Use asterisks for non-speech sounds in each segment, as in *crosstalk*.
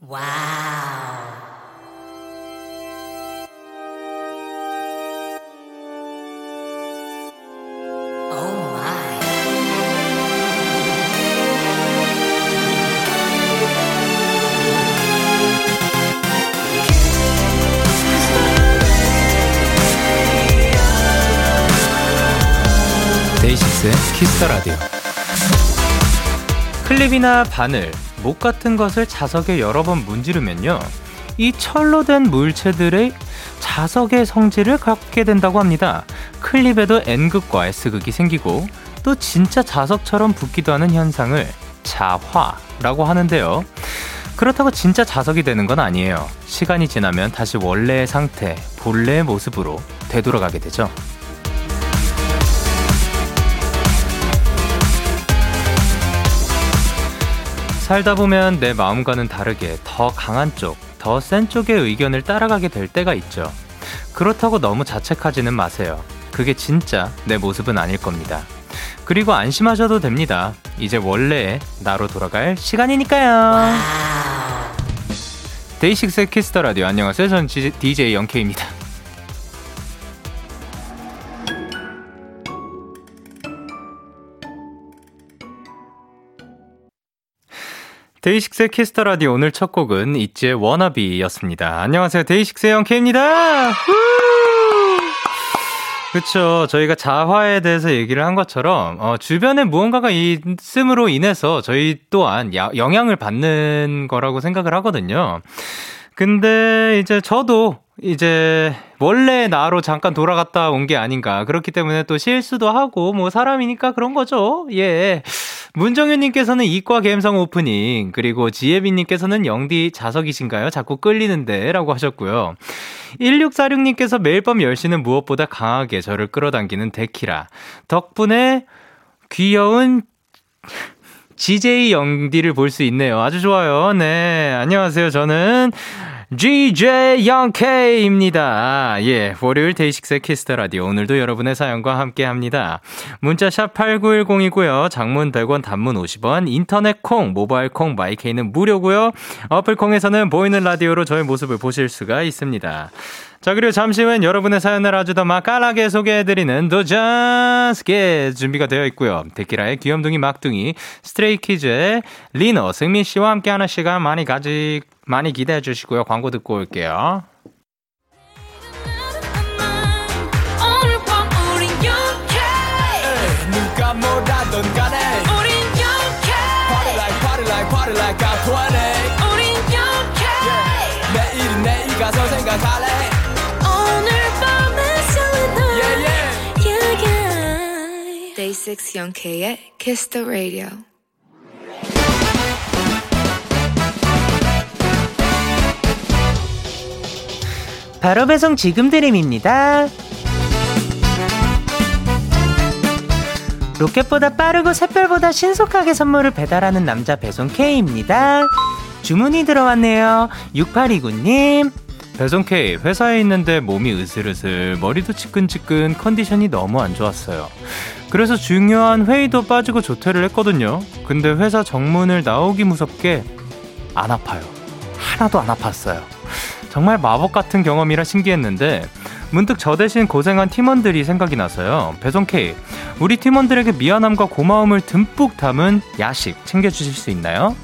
와우. 데이식스의 키스터 라디오. 클립이나 바늘, 목 같은 것을 자석에 여러 번 문지르면요. 이 철로 된 물체들의 자석의 성질을 갖게 된다고 합니다. 클립에도 N극과 S극이 생기고 또 진짜 자석처럼 붙기도 하는 현상을 자화라고 하는데요. 그렇다고 진짜 자석이 되는 건 아니에요. 시간이 지나면 다시 원래의 상태, 본래의 모습으로 되돌아가게 되죠. 살다 보면 내 마음과는 다르게 더 강한 쪽, 더 센 쪽의 의견을 따라가게 될 때가 있죠. 그렇다고 너무 자책하지는 마세요. 그게 진짜 내 모습은 아닐 겁니다. 그리고 안심하셔도 됩니다. 이제 원래의 나로 돌아갈 시간이니까요. 데이식스의 키스 더 라디오 안녕하세요. 전 DJ 영케입니다. 데이식스의 키스 더 라디오 오늘 첫 곡은 있지의 워너비였습니다. 안녕하세요. 데이식스의 영케입니다. 그렇죠. 저희가 자화에 대해서 얘기를 한 것처럼 어, 주변에 무언가가 있음으로 인해서 저희 또한 야, 영향을 받는 거라고 생각을 하거든요. 근데 이제 저도 이제 원래 나로 잠깐 돌아갔다 온 게 아닌가. 그렇기 때문에 또 실수도 하고 뭐 사람이니까 그런 거죠. 예. 문정현님께서는 이과 감성 오프닝, 그리고 지혜빈님께서는 영디 자석이신가요? 자꾸 끌리는데, 라고 하셨고요. 1646님께서 매일 밤 10시는 무엇보다 강하게 저를 끌어당기는 데키라. 덕분에 귀여운 DJ 영디를 볼 수 있네요. 아주 좋아요. 네. 안녕하세요. 저는 DJ 영케입니다. 예, 월요일 데이식스 키스 더 라디오 오늘도 여러분의 사연과 함께 합니다. 문자 샵 8910이고요. 장문 100원, 단문 50원, 인터넷 콩, 모바일 콩, 마이케이는 무료고요. 어플 콩에서는 보이는 라디오로 저의 모습을 보실 수가 있습니다. 자, 그리고 잠시 후엔 여러분의 사연을 아주 더 맛깔나게 소개해드리는 도전 스케 준비가 되어 있고요. 데키라의 귀염둥이 막둥이, 스트레이키즈의 리노, 승민 씨와 함께하는 시간 많이 가지, 많이 기대해 주시고요. 광고 듣고 올게요. 우린 영케 Party like party like party like I'm 20 우린 영케 yeah. 내일은 내일 가서 생각할래 yeah. Day 6 영케의 Kiss the Radio 바로 배송 지금 드림입니다. 로켓보다 빠르고 샛별보다 신속하게 선물을 배달하는 남자 배송 K입니다. 주문이 들어왔네요. 6829님. 배송 K, 회사에 있는데 몸이 으슬으슬, 머리도 치끈치끈, 컨디션이 너무 안 좋았어요. 그래서 중요한 회의도 빠지고 조퇴를 했거든요. 근데 회사 정문을 나오기 무섭게 안 아파요. 하나도 안 아팠어요. 정말 마법 같은 경험이라 신기했는데 문득 저 대신 고생한 팀원들이 생각이 나서요. 배송 K, 우리 팀원들에게 미안함과 고마움을 듬뿍 담은 야식 챙겨주실 수 있나요?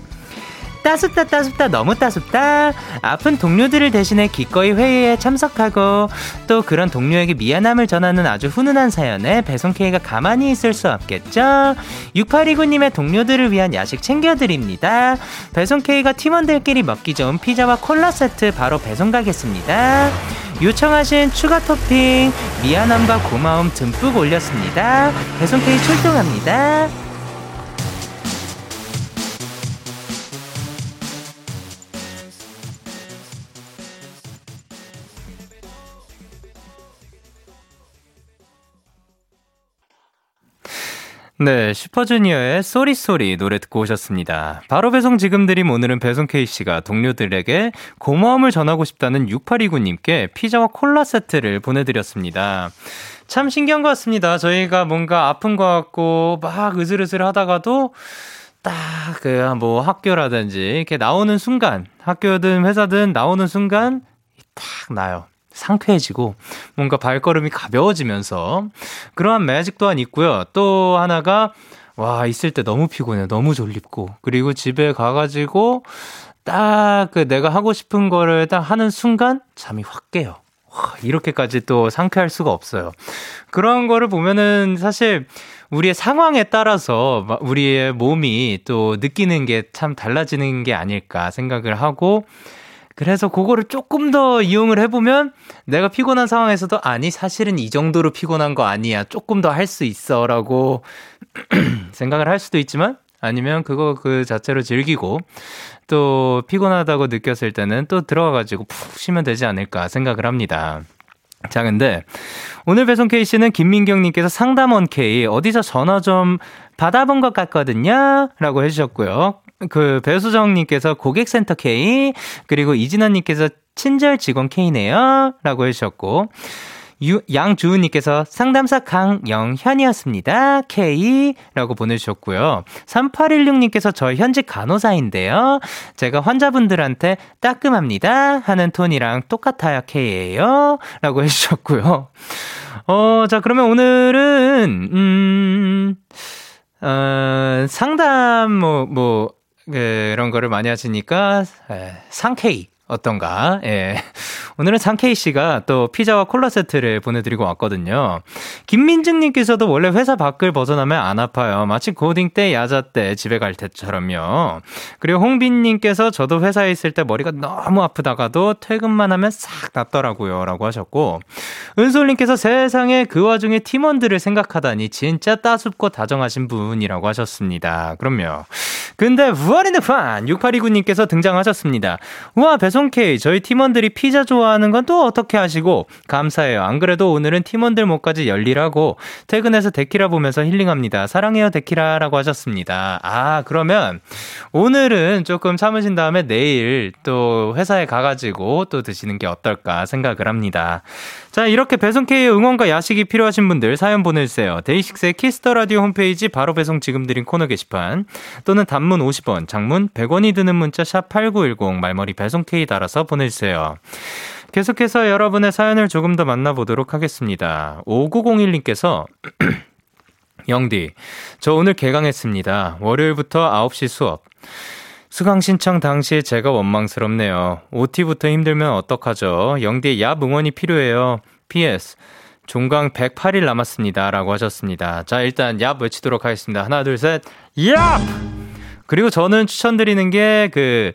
따숩다 따숩다 너무 따숩다. 아픈 동료들을 대신해 기꺼이 회의에 참석하고 또 그런 동료에게 미안함을 전하는 아주 훈훈한 사연에 배송K가 가만히 있을 수 없겠죠? 6829님의 동료들을 위한 야식 챙겨드립니다. 배송K가 팀원들끼리 먹기 좋은 피자와 콜라 세트 바로 배송 가겠습니다. 요청하신 추가 토핑 미안함과 고마움 듬뿍 올렸습니다. 배송K 출동합니다 네, 슈퍼주니어의 Sorry Sorry 노래 듣고 오셨습니다. 바로 배송 지금 드림 오늘은 배송 K씨가 동료들에게 고마움을 전하고 싶다는 6829님께 피자와 콜라 세트를 보내드렸습니다. 참 신기한 것 같습니다. 저희가 뭔가 아픈 것 같고 막 으슬으슬 하다가도 딱 그 뭐 학교라든지 이렇게 나오는 순간 학교든 회사든 나오는 순간 딱 나요. 상쾌해지고 뭔가 발걸음이 가벼워지면서 그러한 매직 또한 있고요. 또 하나가 와 있을 때 너무 피곤해 너무 졸립고 그리고 집에 가가지고 딱 그 내가 하고 싶은 거를 딱 하는 순간 잠이 확 깨요. 와, 이렇게까지 또 상쾌할 수가 없어요. 그런 거를 보면은 사실 우리의 상황에 따라서 우리의 몸이 또 느끼는 게 참 달라지는 게 아닐까 생각을 하고 그래서 그거를 조금 더 이용을 해보면 내가 피곤한 상황에서도 아니 사실은 이 정도로 피곤한 거 아니야 조금 더 할 수 있어 라고 *clears throat* 생각을 할 수도 있지만 아니면 그거 그 자체로 즐기고 또 피곤하다고 느꼈을 때는 또 들어가가지고 푹 쉬면 되지 않을까 생각을 합니다. 자, 근데 오늘 배송 K씨는 김민경님께서 상담원 K 어디서 전화 좀 받아본 것 같거든요. 라고 해주셨고요. 그 배수정님께서 고객센터 K 그리고 이진아님께서 친절 직원 K네요. 라고 해주셨고 유, 양주은님께서 상담사 강영현이었습니다. K라고 보내주셨고요. 3816님께서 저 현직 간호사인데요. 제가 환자분들한테 따끔합니다. 하는 톤이랑 똑같아요. K예요. 라고 해주셨고요. 어, 자, 그러면 오늘은, 음, 어, 상담, 뭐, 뭐, 그런 거를 많이 하시니까, 에, 상케이. 어떤가? 예. 오늘은 상케이 씨가 또 피자와 콜라 세트를 보내드리고 왔거든요. 김민증님께서도 원래 회사 밖을 벗어나면 안 아파요. 마치 고딩 때, 야자 때 집에 갈 때처럼요. 그리고 홍빈님께서 저도 회사에 있을 때 머리가 너무 아프다가도 퇴근만 하면 싹 낫더라고요. 라고 하셨고, 은솔님께서 세상에 그 와중에 팀원들을 생각하다니 진짜 따숩고 다정하신 분이라고 하셨습니다. 그럼요. 근데 부활인의 판 6829님께서 등장하셨습니다. 우와, 배송 K, 저희 팀원들이 피자 좋아하는 건 또 어떻게 하시고 감사해요. 안 그래도 오늘은 팀원들 목까지 열리라고 퇴근해서 데키라 보면서 힐링합니다. 사랑해요 데키라라고 하셨습니다. 아 그러면 오늘은 조금 참으신 다음에 내일 또 회사에 가가지고 또 드시는 게 어떨까 생각을 합니다. 자 이렇게 배송 K의 응원과 야식이 필요하신 분들 사연 보내주세요. 데이식스의 키스 더 라디오 홈페이지 바로 배송 지금 드림 코너 게시판 또는 단문 50원, 장문 100원이 드는 문자 샵 #8910 말머리 배송 K 달아서 보내주세요. 계속해서 여러분의 사연을 조금 더 만나보도록 하겠습니다. 5901님께서 *clears throat* 영디, 저 오늘 개강했습니다. 월요일부터 9시 수업. 수강 신청 당시에 제가 원망스럽네요. OT부터 힘들면 어떡하죠? 영디의 야 응원이 필요해요. PS. 종강 108일 남았습니다. 라고 하셨습니다. 자, 일단 야 외치도록 하겠습니다. 하나, 둘, 셋. 야! 그리고 저는 추천드리는 게 그,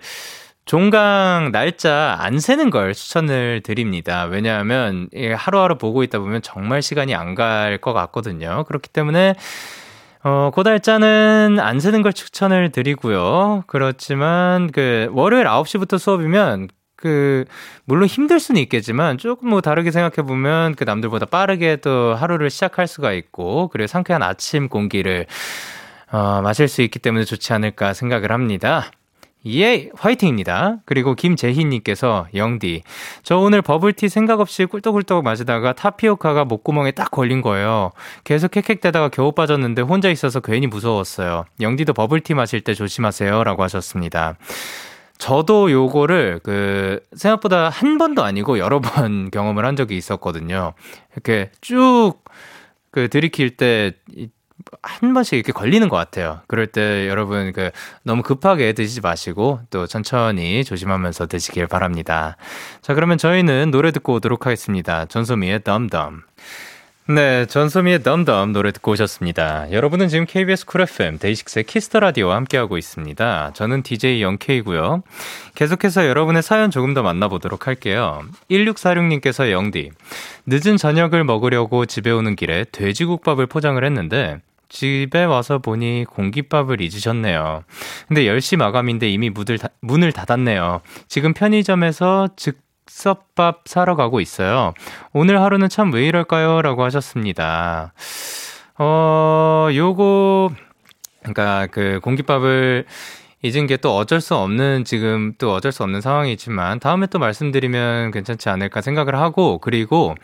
종강 날짜 안 세는 걸 추천을 드립니다. 왜냐하면 하루하루 보고 있다 보면 정말 시간이 안 갈 것 같거든요. 그렇기 때문에 어, 그 날짜는 안 세는 걸 추천을 드리고요. 그렇지만 그 월요일 9시부터 수업이면 그 물론 힘들 수는 있겠지만 조금 뭐 다르게 생각해 보면 그 남들보다 빠르게 또 하루를 시작할 수가 있고 그리고 상쾌한 아침 공기를 어, 마실 수 있기 때문에 좋지 않을까 생각을 합니다. 예, 화이팅입니다. 그리고 김재희님께서 영디, 저 오늘 버블티 생각 없이 꿀떡꿀떡 마시다가 타피오카가 목구멍에 딱 걸린 거예요. 계속 캑캑대다가 겨우 빠졌는데 혼자 있어서 괜히 무서웠어요. 영디도 버블티 마실 때 조심하세요라고 하셨습니다. 저도 요거를 그 생각보다 한 번도 아니고 여러 *laughs* 번 경험을 한 적이 있었거든요. 이렇게 쭉 그 들이킬 때 한 번씩 이렇게 걸리는 것 같아요. 그럴 때 여러분 그 너무 급하게 드시지 마시고 또 천천히 조심하면서 드시길 바랍니다. 자, 그러면 저희는 노래 듣고 오도록 하겠습니다. 전소미의 덤덤. 네, 전소미의 DUMB DUMB 노래 듣고 오셨습니다. 여러분은 지금 KBS Cool FM 데이식스의 키스 더 라디오와 함께하고 있습니다. 저는 DJ 영케이고요. 계속해서 여러분의 사연 조금 더 만나보도록 할게요. 1646님께서 영디, 늦은 저녁을 먹으려고 집에 오는 길에 돼지국밥을 포장을 했는데 집에 와서 보니 공깃밥을 잊으셨네요. 근데 10시 마감인데 이미 문을, 다, 문을 닫았네요. 지금 편의점에서 즉석 밥 사러 가고 있어요. 오늘 하루는 참 왜 이럴까요? 라고 하셨습니다. 어, 요거, 그러니까 그 공깃밥을 잊은 게 또 어쩔 수 없는 지금 또 어쩔 수 없는 상황이지만 다음에 또 말씀드리면 괜찮지 않을까 생각을 하고 그리고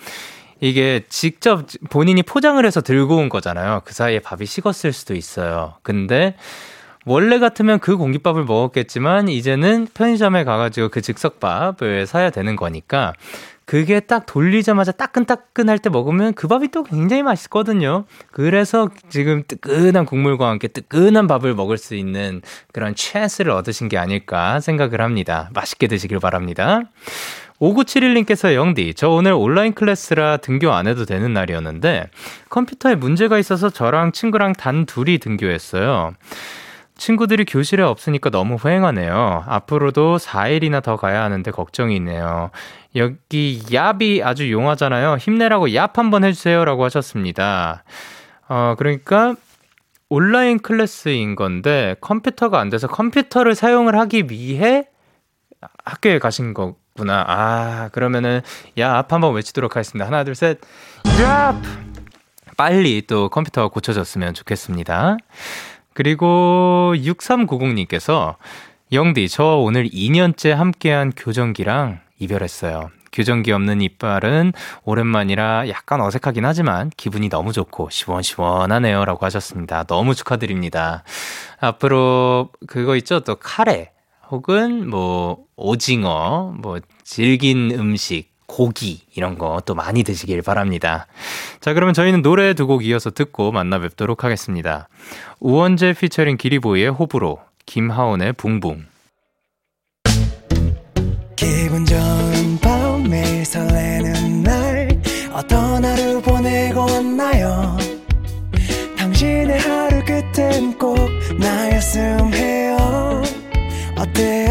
이게 직접 본인이 포장을 해서 들고 온 거잖아요. 그 사이에 밥이 식었을 수도 있어요. 근데 원래 같으면 그 공깃밥을 먹었겠지만 이제는 편의점에 가가지고 그 즉석밥을 사야 되는 거니까 그게 딱 돌리자마자 따끈따끈할 때 먹으면 그 밥이 또 굉장히 맛있거든요. 그래서 지금 뜨끈한 국물과 함께 뜨끈한 밥을 먹을 수 있는 그런 찬스를 얻으신 게 아닐까 생각을 합니다. 맛있게 드시길 바랍니다. 5971님께서 영디, 저 오늘 온라인 클래스라 등교 안 해도 되는 날이었는데 컴퓨터에 문제가 있어서 저랑 친구랑 단 둘이 등교했어요. 친구들이 교실에 없으니까 너무 후행하네요. 앞으로도 4일이나 더 가야 하는데 걱정이 있네요. 여기 얍이 아주 용하잖아요. 힘내라고 얍 한번 해주세요라고 하셨습니다. 어, 그러니까 온라인 클래스인 건데 컴퓨터가 안 돼서 컴퓨터를 사용을 하기 위해 학교에 가신 거 구나. 아, 그러면은 얍 한번 외치도록 하겠습니다. 하나, 둘, 셋. 얍! 빨리 또 컴퓨터가 고쳐졌으면 좋겠습니다. 그리고 6390님께서 영디, 저 오늘 2년째 함께한 교정기랑 이별했어요. 교정기 없는 이빨은 오랜만이라 약간 어색하긴 하지만 기분이 너무 좋고 시원시원하네요. 라고 하셨습니다. 너무 축하드립니다. 앞으로 그거 있죠? 또 카레 혹은 뭐 오징어, 뭐 질긴 음식, 고기 이런 거 또 많이 드시길 바랍니다. 자, 그러면 저희는 노래 두 곡 이어서 듣고 만나 뵙도록 하겠습니다. 우원재 피처링 기리보이의 호불호, 김하온의 붕붕. 기분 좋은 밤 매일 설레는 날 어떤 하루 보내고 왔나요 당신의 하루 끝엔 꼭 나였음 해요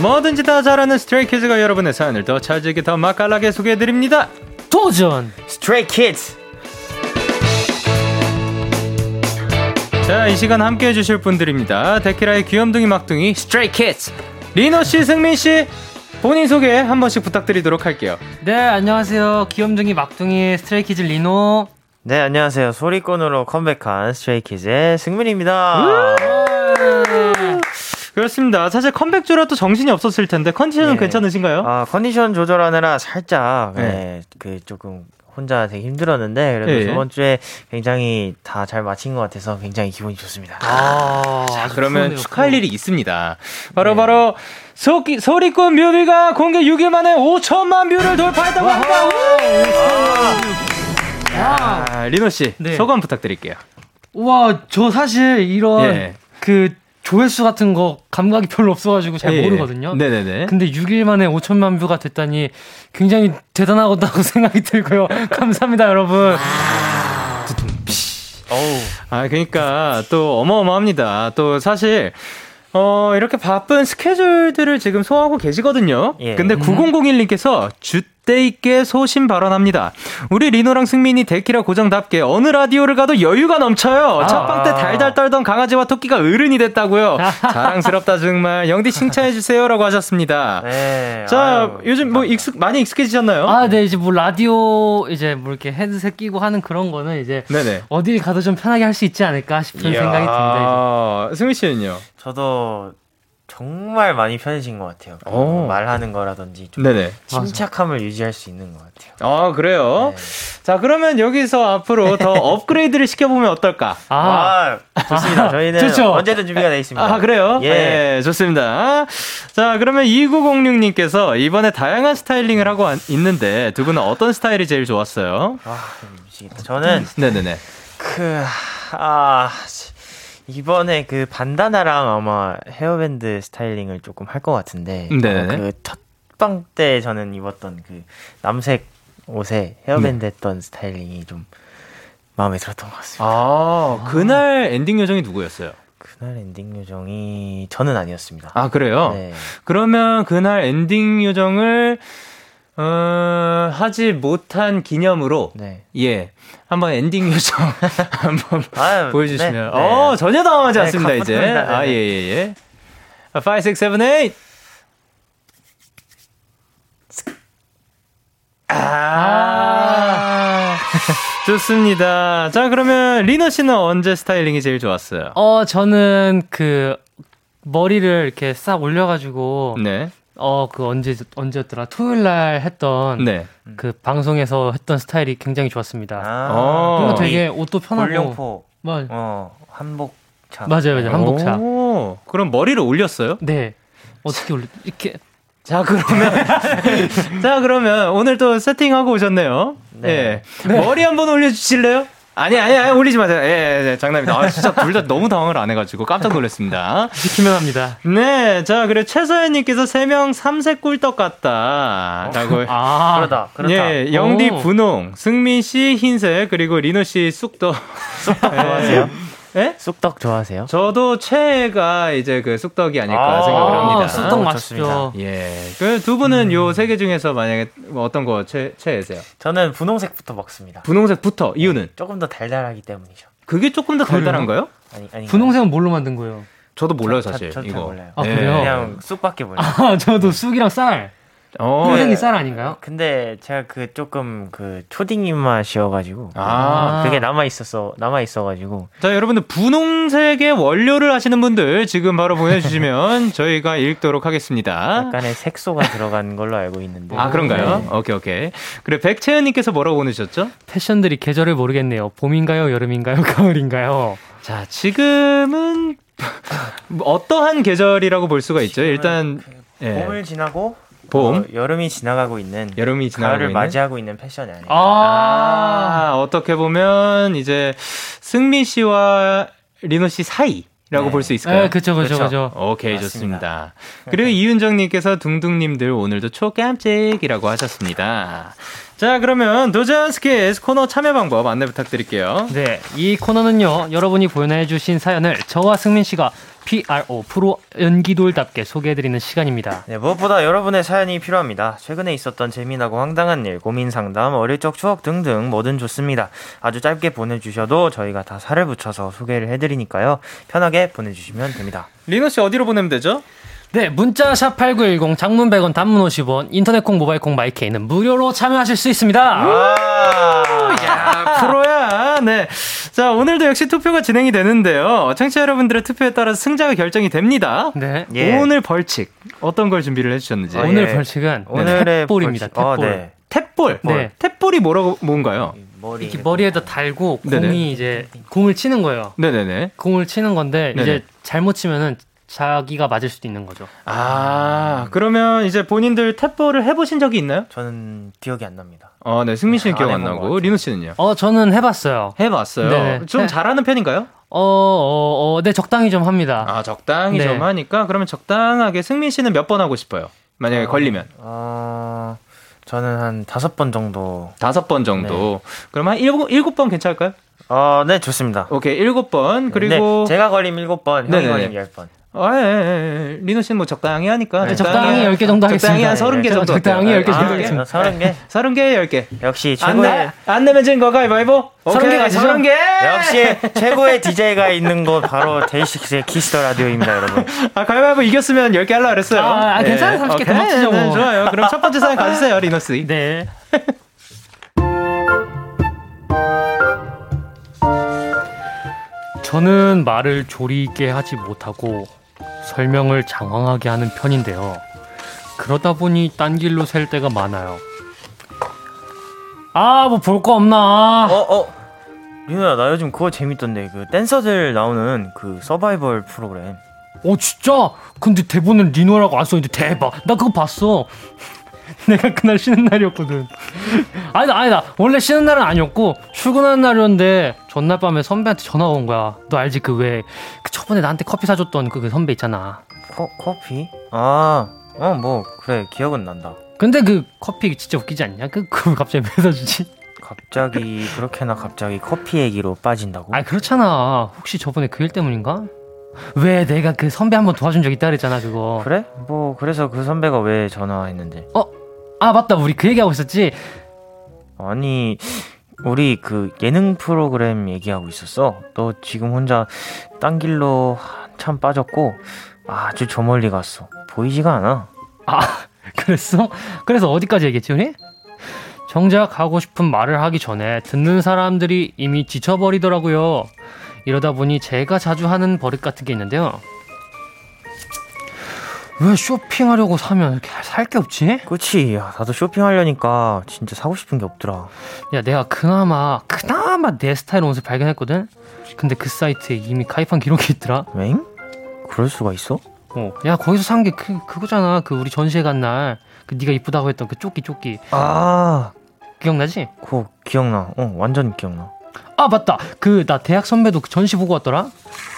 뭐든지 다 잘하는 스트레이키즈가 여러분의 사연을 더 찰지게 더 맛깔나게 소개해드립니다. 도전! 스트레이키즈! 자, 이 시간 함께 해주실 분들입니다. 데키라의 귀염둥이 막둥이 스트레이 키즈 리노씨, 승민씨 본인 소개 한 번씩 부탁드리도록 할게요. 네, 안녕하세요. 귀염둥이 막둥이 스트레이 키즈 리노. 네, 안녕하세요. 소리꾼으로 컴백한 스트레이 키즈의 승민입니다. 그렇습니다. 사실 컴백 주라 또 정신이 없었을 텐데 컨디션은 네. 괜찮으신가요? 아 컨디션 조절하느라 살짝 네. 네, 그 조금 혼자 되게 힘들었는데 그래도 네. 저번 주에 굉장히 다 잘 마친 것 같아서 굉장히 기분이 좋습니다. 아, 자 그러면 축하할 일이 있습니다. 바로 네. 바로 소기, 소리꾼 뮤비가 공개 6일 만에 5천만 뷰를 돌파했다고 합니다. 아, 아, 리노 씨 네. 소감 부탁드릴게요. 와, 저 사실 이런 예. 그 조회수 같은 거 감각이 별로 없어가지고 잘 예, 예. 모르거든요. 네네네. 근데 6일 만에 5천만 뷰가 됐다니 굉장히 대단하다고 *laughs* 생각이 들고요. 감사합니다, 여러분. 아, 그러니까 또 어마어마합니다. 또 사실 어, 이렇게 바쁜 스케줄들을 지금 소화하고 계시거든요. 예. 근데 9001님께서 주 때 있게 소신 발언합니다. 우리 리노랑 승민이 데키라 고정답게 어느 라디오를 가도 여유가 넘쳐요. 아. 첫방 때 달달 떨던 강아지와 토끼가 어른이 됐다고요. *laughs* 자랑스럽다 정말. 영디 칭찬해 주세요라고 하셨습니다. 네. 자, 아유, 요즘 뭐 익숙 많이 익숙해지셨나요? 아, 네. 이제 뭐 라디오 이제 뭐 이렇게 헤드셋 끼고 하는 그런 거는 이제 네네. 어딜 가도 좀 편하게 할 수 있지 않을까 싶은 이야. 생각이 듭니다. 승민 씨는요? 저도 정말 많이 편해진 것 같아요. 그 말하는 거라든지 좀 네네. 침착함을 유지할 수 있는 것 같아요. 아 그래요? 네. 자 그러면 여기서 앞으로 더 *laughs* 업그레이드를 시켜보면 어떨까? 아, 아 좋습니다. 아, 저희는 좋죠. 언제든 준비가 되어 있습니다. 아 그래요? 예, 네, 좋습니다. 자 그러면 2906님께서 이번에 다양한 스타일링을 하고 있는데 두 분은 어떤 스타일이 제일 좋았어요? 아 미치겠다. 저는 네네네. 그 아. 이번에 그 반다나랑 아마 헤어밴드 스타일링을 조금 할 것 같은데 네. 그 첫방 때 저는 입었던 그 남색 옷에 헤어밴드 네. 했던 스타일링이 좀 마음에 들었던 것 같습니다. 아, 그날 엔딩 요정이 누구였어요? 그날 엔딩 요정이 저는 아니었습니다. 아, 그래요? 네. 그러면 그날 엔딩 요정을 어, 하지 못한 기념으로 네. 예 한번 엔딩 요정 *laughs* 한번 아유, 보여주시면 네, 네. 어 전혀 당황하지 네, 않습니다 이제 아 예 예 예, 예. 5, 6, 7, 8 아, *laughs* 좋습니다. 자, 그러면 리너 씨는 언제 스타일링이 제일 좋았어요? 어, 저는 그 머리를 이렇게 싹 올려가지고 네. 어, 그 언제, 언제였더라? 토요일 날 했던 네. 그 방송에서 했던 스타일이 굉장히 좋았습니다. 아, 어. 되게 옷도 편하고. 골룡포. 맞 어, 한복차. 맞아요, 맞아요. 한복차. 오, 그럼 머리를 올렸어요? 네. 어떻게 올려? 이렇게. *laughs* 자, 그러면. *laughs* 자, 그러면 오늘 또 세팅하고 오셨네요. 네. 네. 머리 한번 올려주실래요? 아니, 아니, 아니, 올리지 마세요. 예, 예, 예 장난입니다. 아, 진짜 둘 다 너무 당황을 안 해가지고 깜짝 놀랐습니다. 지키면 합니다. 네, 자, 그래, 최서연님께서 3명 3색 꿀떡 같다. 라고. 아, 그러다, 그렇다. 예, 영디 분홍, 승민 씨 흰색, 그리고 리노 씨 쑥떡. 쑥떡 좋아하세요? 예? 쑥떡 좋아하세요? 저도 최애가 이제 그 쑥떡이 아닐까 아~ 생각을 합니다. 쑥떡 맛있죠. 예. 그 두 분은 음. 요세 개 중에서 만약에 뭐 어떤 거 최, 최애세요? 저는 분홍색부터 먹습니다. 분홍색부터 이유는? 조금 더 달달하기 때문이죠. 그게 조금 더 달달한가요? 아니, 아니. 분홍색은 뭘로 만든 거예요? 저도 몰라요, 사실. 저, 저, 이거. 몰라요. 아, 그래요? 그냥 쑥밖에 몰라요. 아, 저도 쑥이랑 쌀. 어, 흰색이 쌀 아닌가요? 근데 제가 그 조금 그 초딩 입맛이어가지고 아 그게 남아 있었어 남아 있어가지고 자 여러분들 분홍색의 원료를 하시는 분들 지금 바로 보내주시면 *laughs* 저희가 읽도록 하겠습니다. 약간의 색소가 들어간 걸로 알고 있는데 아 그런가요? 네. 오케이 오케이 그래 백채연님께서 뭐라고 보내셨죠? 패션들이 계절을 모르겠네요. 봄인가요, 여름인가요, *laughs* 가을인가요? 자 지금은 *laughs* 어떠한 계절이라고 볼 수가 있죠. 일단 그 예. 봄을 지나고 봄 어, 여름이 지나가고 있는 여름이 지나가고 가을을 있는? 맞이하고 있는 패션이 아닐까. 아, 아, 어떻게 보면 이제 승민 씨와 리노 씨 사이. 라고 네. 볼수 있을까요? 네, 그쵸, 그쵸, 그쵸. 오케이, 맞습니다. 좋습니다. 그리고 이윤정님께서 둥둥님들 오늘도 초깜찍이라고 하셨습니다. 자, 그러면 도전 스케스 코너 참여 방법 안내 부탁드릴게요. 네, 이 코너는요, 여러분이 보내주신 사연을 저와 승민 씨가 PRO 프로 연기돌답게 소개해드리는 시간입니다. 네, 무엇보다 여러분의 사연이 필요합니다. 최근에 있었던 재미나고 황당한 일, 고민 상담, 어릴 적 추억 등등 뭐든 좋습니다. 아주 짧게 보내주셔도 저희가 다 살을 붙여서 소개를 해드리니까요. 편하게 보내주시면 됩니다. 리노 씨 어디로 보내면 되죠? 네, 문자 샵 8910 장문 100원 단문 50원 인터넷 콩 모바일 콩 마이케이는 무료로 참여하실 수 있습니다. 야, 프로야. 네. 자, 오늘도 역시 투표가 진행이 되는데요. 청취자 여러분들의 투표에 따라 승자가 결정이 됩니다. 네. 예. 오늘 벌칙 어떤 걸 준비를 해 주셨는지. 아, 오늘 예. 벌칙은 오늘의 탭볼입니다. 탭볼. 어, 네. 탭볼. 네. 탭볼이 뭐라고 뭔가요? 머리 이렇게 머리에다 달고 공이 네네. 이제 공을 치는 거예요. 네네네. 공을 치는 건데 네네. 이제 잘못 치면은 자기가 맞을 수도 있는 거죠. 아, 그러면 이제 본인들 탭볼을 해보신 적이 있나요? 저는 기억이 안 납니다. 어, 네, 승민 씨는 네, 기억 안 나고, 리노 씨는요? 어, 저는 해봤어요. 해봤어요? 네. 좀 네. 잘하는 편인가요? 어, 어, 어, 네, 적당히 좀 합니다. 아, 적당히 네. 좀 하니까, 그러면 적당하게 승민 씨는 몇 번 하고 싶어요? 만약에 어, 걸리면? 어, 저는 한 다섯 번 정도. 다섯 번 정도. 네. 그럼 한 일곱, 일곱 번 괜찮을까요? 어, 네, 좋습니다. 오케이, 일곱 번. 그리고. 네, 제가 걸리면 일곱 번, 형이 걸리면 열 번. 아, 예, 예, 예. 리노 씨는 뭐 적당히 하니까. 네, 적당히 10개 정도 하겠습니다. 적당히 한 30개 정도. 적당히 10개 정도 하겠습니다. 30개? 30개, 10개. 역시 최고의. 안, 내, 안 내면 진 거, 가위바위보? 30개 가시죠. 30개! 역시 최고의 DJ가 있는 곳 바로 데이식스의 키스 더 라디오입니다, 여러분. 아, 가위바위보 이겼으면 10개 하려고 그랬어요. 아, 아 괜찮아요. 30개 금방 치죠, 뭐. 네, 좋아요. 그럼 첫 번째 사연 가주세요, *laughs* 리노 씨. 네. 저는 말을 조리 있게 하지 못하고 설명을 장황하게 하는 편인데요. 그러다 보니 딴 길로 셀 때가 많아요. 아, 뭐 볼 거 없나? 어, 어. 리노야, 나 요즘 그거 재밌던데. 그 댄서들 나오는 그 서바이벌 프로그램. 어, 진짜? 근데 대본은 리노라고 안 써있는데 대박. 나 그거 봤어. *laughs* 내가 그날 쉬는 날이었거든. *laughs* 아니다, 아니다. 원래 쉬는 날은 아니었고, 출근하는 날이었는데, 전날 밤에 선배한테 전화가 온 거야. 너 알지? 그 왜, 그 저번에 나한테 커피 사줬던 그, 그 선배 있잖아. 커, 커피? 아, 어, 뭐, 그래, 기억은 난다. 근데 그 커피 진짜 웃기지 않냐? 그, 그 갑자기 왜 사주지? 갑자기, 그렇게나 갑자기 커피 얘기로 빠진다고? 아, 그렇잖아. 혹시 저번에 그 일 때문인가? 왜 내가 그 선배 한 번 도와준 적 있다 그랬잖아, 그거. 그래? 뭐, 그래서 그 선배가 왜 전화했는데? 어? 아 맞다. 우리 그 얘기하고 있었지? 아니 우리 그 예능 프로그램 얘기하고 있었어. 너 지금 혼자 딴 길로 한참 빠졌고 아주 저 멀리 갔어. 보이지가 않아. 아 *laughs* 그랬어? 그래서 어디까지 얘기했지 우리? 정작 하고 싶은 말을 하기 전에 듣는 사람들이 이미 지쳐버리더라고요. 이러다 보니 제가 자주 하는 버릇 같은 게 있는데요 왜 쇼핑하려고 사면 살 게 없지? 그치. 야, 나도 쇼핑하려니까 진짜 사고 싶은 게 없더라. 야, 내가 그나마, 그나마 내 스타일 옷을 발견했거든? 근데 그 사이트에 이미 가입한 기록이 있더라. 엥? 그럴 수가 있어? 어. 야, 거기서 산 게 그, 그거잖아. 그 우리 전시회 간 날. 그 네가 이쁘다고 했던 그 쪼끼 쪼끼. 아. 기억나지? 그거 기억나. 어, 완전 기억나. 아, 맞다. 그, 나 대학 선배도 그 전시 보고 왔더라?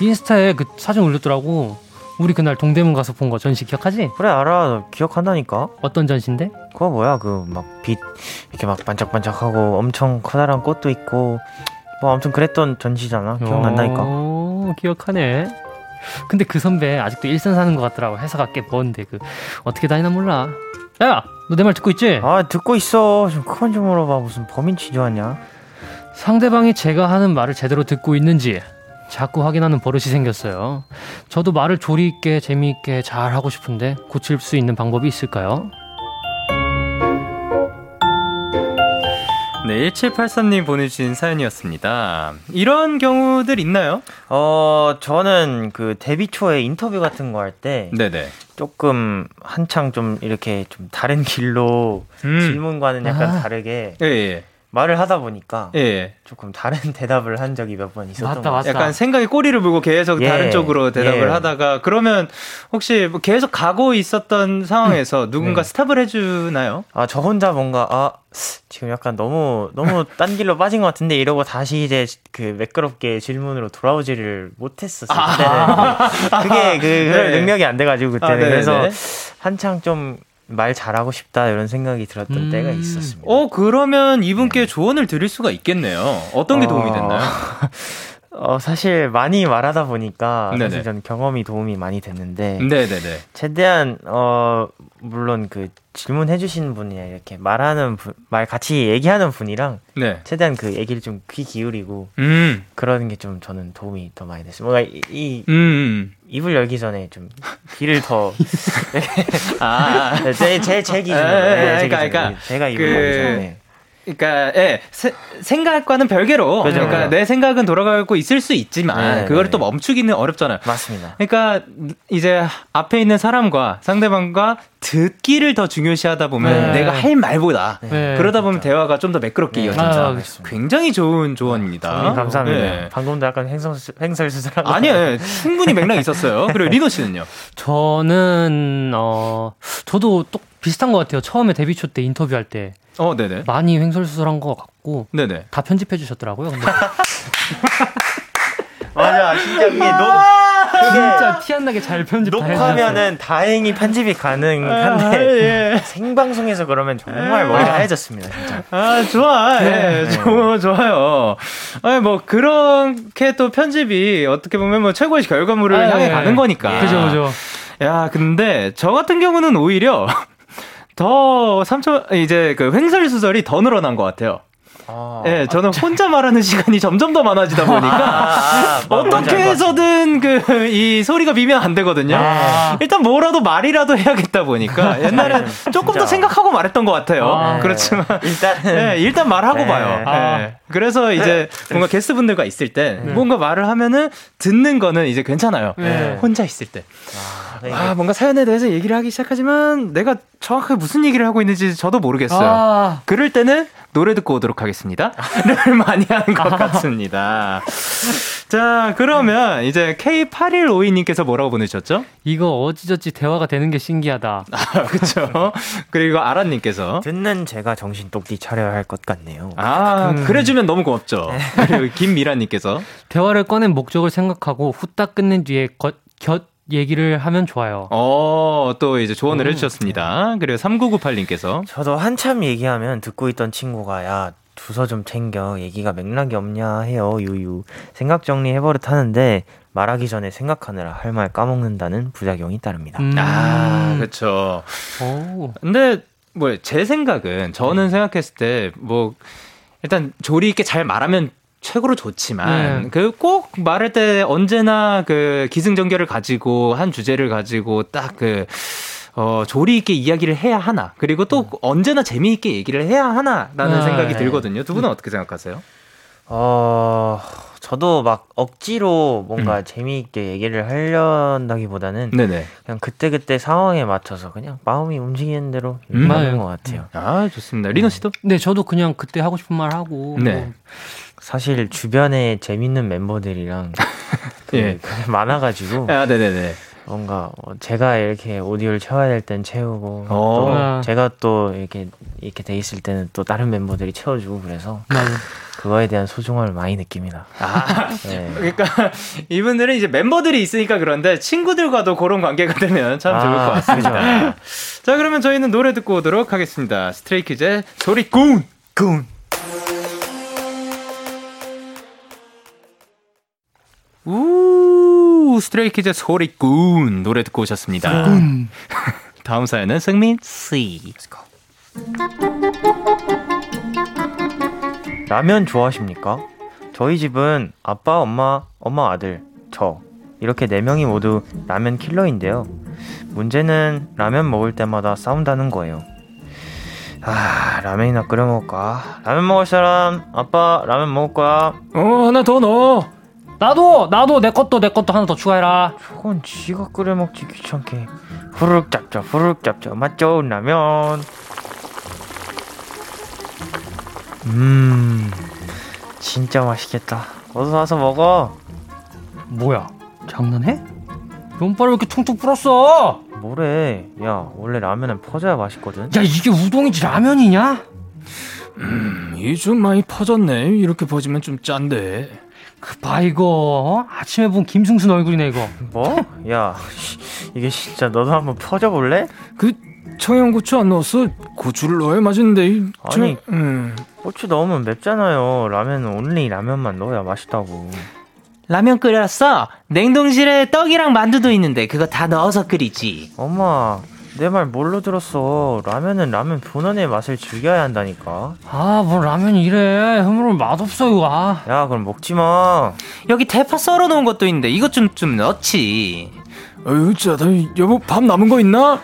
인스타에 그 사진 올렸더라고. 우리 그날 동대문 가서 본 거 전시 기억하지? 그래 알아. 기억한다니까. 어떤 전시인데? 그거 뭐야? 그 막 빛 이렇게 막 반짝반짝하고 엄청 커다란 꽃도 있고 뭐 아무튼 그랬던 전시잖아. 기억난다니까. 오, 기억하네. 근데 그 선배 아직도 일산 사는 것 같더라고. 회사가 꽤 먼데. 그 어떻게 다니나 몰라. 야 너 내 말 듣고 있지? 아 듣고 있어. 좀 그만 좀 물어봐. 무슨 범인 취조하냐? 상대방이 제가 하는 말을 제대로 듣고 있는지 자꾸 확인하는 버릇이 생겼어요. 저도 말을 조리 있게 재미있게 잘 하고 싶은데 고칠 수 있는 방법이 있을까요? 네, 1783님 보내주신 사연이었습니다. 이런 경우들 있나요? 어, 저는 그 데뷔 초에 인터뷰 같은 거 할 때. 네네. 조금 한창 좀 이렇게 좀 다른 길로 음. 질문과는 약간 아. 다르게. 예, 예. 말을 하다 보니까 예. 조금 다른 *laughs* 대답을 한 적이 몇 번 있었던 맞다, 맞다. 약간 생각에 꼬리를 물고 계속 예. 다른 쪽으로 대답을 예. 하다가 그러면 혹시 뭐 계속 가고 있었던 상황에서 음. 누군가 네. 스탑을 해주나요? 아 저 혼자 뭔가 아 지금 약간 너무 너무 *laughs* 딴 길로 빠진 것 같은데 이러고 다시 이제 그 매끄럽게 질문으로 돌아오지를 못했었어요. 아. *laughs* 그게 그 네. 능력이 안 돼가지고 그때는 아, 그래서 한창 좀 말 잘하고 싶다 이런 생각이 들었던 음. 때가 있었습니다. 어 그러면 이분께 네. 조언을 드릴 수가 있겠네요. 어떤 게 도움이 됐나요? *laughs* 어, 사실 많이 말하다 보니까 네네. 사실 저는 경험이 도움이 많이 됐는데 네네네. 최대한 어 물론 그 질문해 주신 분이나 이렇게 말하는 분, 말 같이 얘기하는 분이랑 네. 최대한 그 얘기를 좀 귀 기울이고 음. 그러는 게 좀 저는 도움이 더 많이 됐어요. 뭔가 이, 이 음. 입을 열기 전에 좀 귀를 더 아제제제 제 기준 네, 그러니까, 그러니까 제가 입을 그... 열기 전에 그러니까 예 세, 생각과는 별개로 그죠, 그러니까 그죠. 내 생각은 돌아가고 있을 수 있지만 네, 그거를 네. 또 멈추기는 어렵잖아요. 맞습니다. 그러니까 이제 앞에 있는 사람과 상대방과 듣기를 더 중요시하다 보면 네. 내가 할 말보다 네. 그러다 보면 그렇죠. 대화가 좀 더 매끄럽게 네. 이어진다. 아, 굉장히 좋은 조언입니다. 네, 감사합니다. 네. 방금도 약간 행성 행설수설한 아니요, 충분히 맥락 있었어요. 그리고 리노 씨는요? 저는 어 저도 또 비슷한 것 같아요. 처음에 데뷔 초 때 인터뷰할 때 어, 네네. 많이 횡설수설한 것 같고 네네. 다 편집해 주셨더라고요. 근데 *laughs* 맞아, 진짜 그게 너 진짜 티 안 나게 잘 편집 녹화면은 다행히 편집이 가능한데 아, 예. *laughs* 생방송에서 그러면 정말 머리가 하얘졌습니다, 진짜. 아 좋아, 예, 네. 좋아, 좋아요. 아니 뭐 그렇게 또 편집이 어떻게 보면 뭐 최고의 결과물을 아, 향해 예. 가는 거니까. 그죠, 그죠. 야, 근데 저 같은 경우는 오히려 *laughs* 더 삼촌 이제 그 횡설수설이 더 늘어난 것 같아요. 아, 예, 저는 혼자 말하는 시간이 점점 더 많아지다 보니까 아, 아, *laughs* 어떻게 해서든 그 이 소리가 비면 안 되거든요. 아. 일단 뭐라도 말이라도 해야겠다 보니까 *laughs* 옛날엔 조금 더 생각하고 말했던 것 같아요. 아, 그렇지만 일단 예, *laughs* 일단 말하고 네. 봐요. 예. 그래서 이제 뭔가 게스트분들과 있을 때 음. 뭔가 말을 하면은 듣는 거는 이제 괜찮아요. 네. 혼자 있을 때. 아, 뭔가 사연에 대해서 얘기를 하기 시작하지만 내가 정확하게 무슨 얘기를 하고 있는지 저도 모르겠어요. 아. 그럴 때는 노래 듣고 오도록 하겠습니다. *laughs* 를 많이 하는 것 같습니다. 자, 그러면 이제 K8152님께서 뭐라고 보내셨죠? 이거 어찌저찌 대화가 되는 게 신기하다. 아, 그쵸. 그리고 아란님께서 듣는 제가 정신 똑띠 차려야 할 것 같네요. 아, 음. 그래주면 너무 고맙죠. 네. 그리고 김미라님께서 대화를 꺼낸 목적을 생각하고 후딱 끝낸 뒤에 겉, 곁 얘기를 하면 좋아요. 어, 또 이제 조언을 음, 해주셨습니다. 네. 그리고 3998님께서 저도 한참 얘기하면 듣고 있던 친구가 야 주소 좀 챙겨 얘기가 맥락이 없냐 해요 유유 생각 정리해버릇 하는데 말하기 전에 생각하느라 할 말 까먹는다는 부작용이 따릅니다. 음. 아, 그렇죠. 근데 뭐 제 생각은 저는 네. 생각했을 때 뭐 일단 조리 있게 잘 말하면 최고로 좋지만 네. 그꼭 말할 때 언제나 그 기승전결을 가지고 한 주제를 가지고 딱그 어, 조리 있게 이야기를 해야 하나 그리고 또 음. 언제나 재미있게 얘기를 해야 하나라는 네. 생각이 들거든요. 두 분은 음. 어떻게 생각하세요? 어 저도 막 억지로 뭔가 음. 재미있게 얘기를 하려다기보다는 네네. 그냥 그때 그때 상황에 맞춰서 그냥 마음이 움직이는 대로 음. 하는 것 같아요. 아 좋습니다. 리노 씨도? 네, 저도 그냥 그때 하고 싶은 말 하고. 네. 뭐. 사실 주변에 재밌는 멤버들이랑 *laughs* 그, 예. 그 *laughs* 많아가지고. 아, 네네네. 뭔가 어, 제가 이렇게 오디오를 채워야 될 땐 채우고 또 어. 제가 또 이렇게 이렇게 돼 있을 때는 또 다른 멤버들이 채워주고 그래서 그거에 대한 소중함을 많이 느낍니다. 아, 네. 그러니까 *laughs* 이분들은 이제 멤버들이 있으니까 그런데 친구들과도 그런 관계가 되면 참 아, 좋을 것 같습니다. 자 그러면 저희는 노래 듣고 오도록 하겠습니다. 스트레이키즈의 소리꾼 꾼. 우 스트레이키즈의 소리꾼 노래 듣고 오셨습니다. *laughs* 다음 사연은 승민 씨. 라면 좋아하십니까? 저희 집은 아빠, 엄마, 엄마, 아들, 저 이렇게 네 명이 모두 라면 킬러인데요. 문제는 라면 먹을 때마다 싸운다는 거예요. 아, 라면이나 끓여 먹을까? 라면 먹을 사람, 아빠, 라면 먹을 거야. 어, 하나 더 넣어. 나도, 나도 내 것도 내 것도 하나 더 추가해라. 저건 지가 끓여 먹지 귀찮게. 후루룩 잡자, 후루룩 잡자. 맛 좋은 라면. 음, 진짜 맛있겠다. 어서 와서 먹어. 뭐야, 장난해? 면발을 왜 이렇게 퉁퉁 불었어? 뭐래? 야, 원래 라면은 퍼져야 맛있거든. 야, 이게 우동이지 라면이냐? 음, 이좀 많이 퍼졌네. 이렇게 퍼지면 좀 짠데. 그 봐 이거 어? 아침에 본 김승순 얼굴이네 이거. 뭐? 야, 이게 진짜 너도 한번 퍼져 볼래? 그 청양고추 안 넣었어? 고추를 넣어야 맛있는데. 아니, 음. 고추 넣으면 맵잖아요. 라면은 온리 라면만 넣어야 맛있다고. 라면 끓였어? 냉동실에 떡이랑 만두도 있는데 그거 다 넣어서 끓이지. 엄마, 내 말 뭘로 들었어? 라면은 라면 본연의 맛을 즐겨야 한다니까. 아, 뭐 라면이 이래. 흐물은 맛없어, 이거. 아. 야, 그럼 먹지 마. 여기 대파 썰어 놓은 것도 있는데 이것 좀, 좀 넣지. 어휴, 진짜, 여보, 밥 남은 거 있나?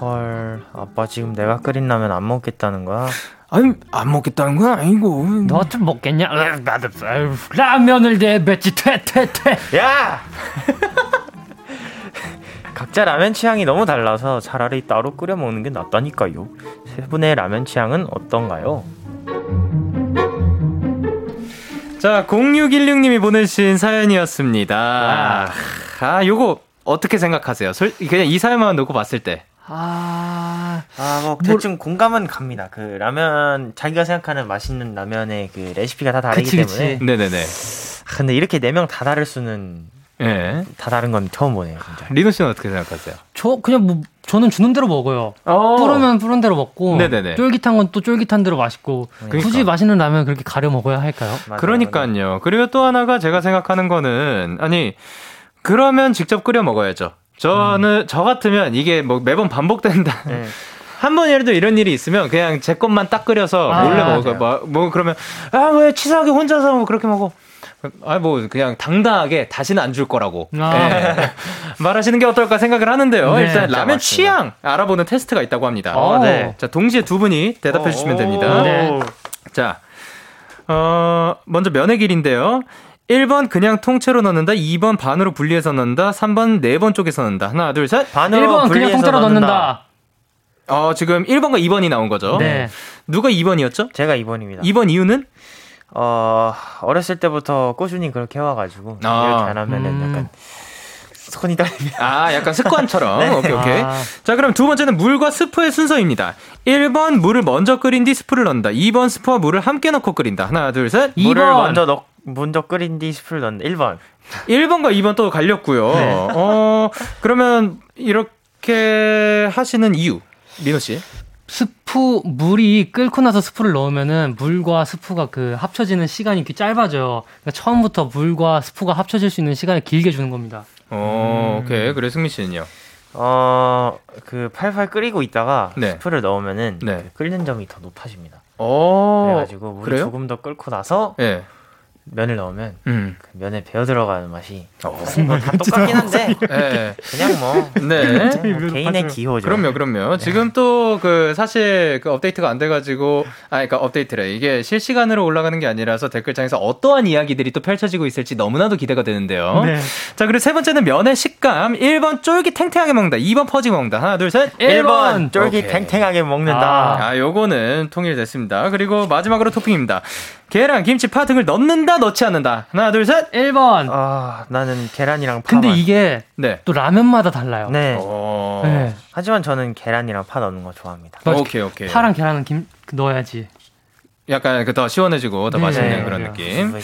헐, 아빠 지금 내가 끓인 라면 안 먹겠다는 거야? 아니 안 먹겠다는 건 아니고 너좀 먹겠냐? 나도 라면을 내뱉지 퇴 퇴 퇴 야 *laughs* 각자 라면 취향이 너무 달라서 차라리 따로 끓여 먹는 게 낫다니까요 세 분의 라면 취향은 어떤가요? 자 0616님이 보내신 사연이었습니다 아, 아 요거 어떻게 생각하세요? 그냥 이 사연만 놓고 봤을 때 아, 아, 뭐, 대충 뭘... 공감은 갑니다. 그, 라면, 자기가 생각하는 맛있는 라면의 그 레시피가 다 다르기 그치, 때문에. 그치. 네네네. 아, 근데 이렇게 네 명 다 다를 수는. 네. 다 다른 건 처음 보네요, 진짜. 리노 씨는 어떻게 생각하세요? 저, 그냥 뭐, 저는 주는 대로 먹어요. 어. 뿌르면 뿌른 대로 먹고. 네네네. 쫄깃한 건 또 쫄깃한 대로 맛있고. 그러니까. 굳이 맛있는 라면 그렇게 가려 먹어야 할까요? 맞아요, 그러니까요. 맞아요. 그리고 또 하나가 제가 생각하는 거는, 아니, 그러면 직접 끓여 먹어야죠. 저는 음. 저 같으면 이게 뭐 매번 반복된다. 네. *laughs* 한 번이라도 이런 일이 있으면 그냥 제 것만 딱 끓여서 아, 몰래 먹어. 뭐, 뭐 그러면 아 왜 치사하게 혼자서 뭐 그렇게 먹어. 아 뭐 그냥 당당하게 다시는 안 줄 거라고 아. 네. *laughs* 말하시는 게 어떨까 생각을 하는데요. 네, 일단 라면 취향 알아보는 테스트가 있다고 합니다. 어, 네. 자 동시에 두 분이 대답해 주시면 됩니다. 네. 자, 어 먼저 면의 길인데요. 1번 그냥 통째로 넣는다. 2번 반으로 분리해서 넣는다. 3번 4번 쪽에서 넣는다. 하나, 둘, 셋. 반으로 1번 그냥 통째로 넣는다. 넣는다. 어, 지금 1번과 2번이 나온 거죠. 네. 누가 2번이었죠? 제가 2번입니다. 2번 이유는? 어, 어렸을 때부터 꾸준히 그렇게 해와가지고, 아. 이렇게 안 하면은 음. 약간, 손이 떨리면. 아, 약간 습관처럼. *laughs* 네. 오케이, 오케이. 아. 자, 그럼 두 번째는 물과 스프의 순서입니다. 1번 물을 먼저 끓인 뒤 스프를 넣는다. 2번 스프와 물을 함께 넣고 끓인다. 하나, 둘, 셋. 2번. 물을 먼저 넣, 먼저 끓인 뒤 스프를 넣는 1번. 1번과 2번 또 갈렸고요. 네. 어, 그러면 이렇게 하시는 이유, 민호 씨? 스프 물이 끓고 나서 스프를 넣으면은 물과 스프가 그 합쳐지는 시간이 이 짧아져요. 그러니까 처음부터 물과 스프가 합쳐질 수 있는 시간을 길게 주는 겁니다. 어, 음. 오케이. 그래 승민 씨는요? 어, 그 팔팔 끓이고 있다가 네. 스프를 넣으면은 네. 그 끓는 점이 더 높아집니다. 오, 그래가지고 그래요? 조금 더 끓고 나서 네. 면을 넣으면 음. 그 면에 배어 들어가는 맛이 어. 뭐다 똑같긴 한데 *laughs* 네. 그냥 뭐, 네. 뭐 개인의 기호죠. 그럼요, 그럼요. 네. 지금 또 그 사실 그 업데이트가 안 돼가지고 아, 그러니까 업데이트래 이게 실시간으로 올라가는 게 아니라서 댓글창에서 어떠한 이야기들이 또 펼쳐지고 있을지 너무나도 기대가 되는데요. 네. 자, 그리고 세 번째는 면의 식감. 1번 쫄깃 탱탱하게 먹는다. 2번 퍼지 먹는다. 하나, 둘, 셋. 1번, 1번 쫄깃 오케이. 탱탱하게 먹는다. 아, 아, 요거는 통일됐습니다. 그리고 마지막으로 토핑입니다. 계란, 김치, 파 등을 넣는다, 넣지 않는다. 하나, 둘, 셋. 1번. 아, 나는 계란이랑 파. 근데 이게 네. 또 라면마다 달라요. 네. 어. 네. 하지만 저는 계란이랑 파 넣는 거 좋아합니다. 오케이, 오케이. 파랑 계란은 김 넣어야지. 약간 그 더 시원해지고 더 네. 맛있는 그런 네. 느낌.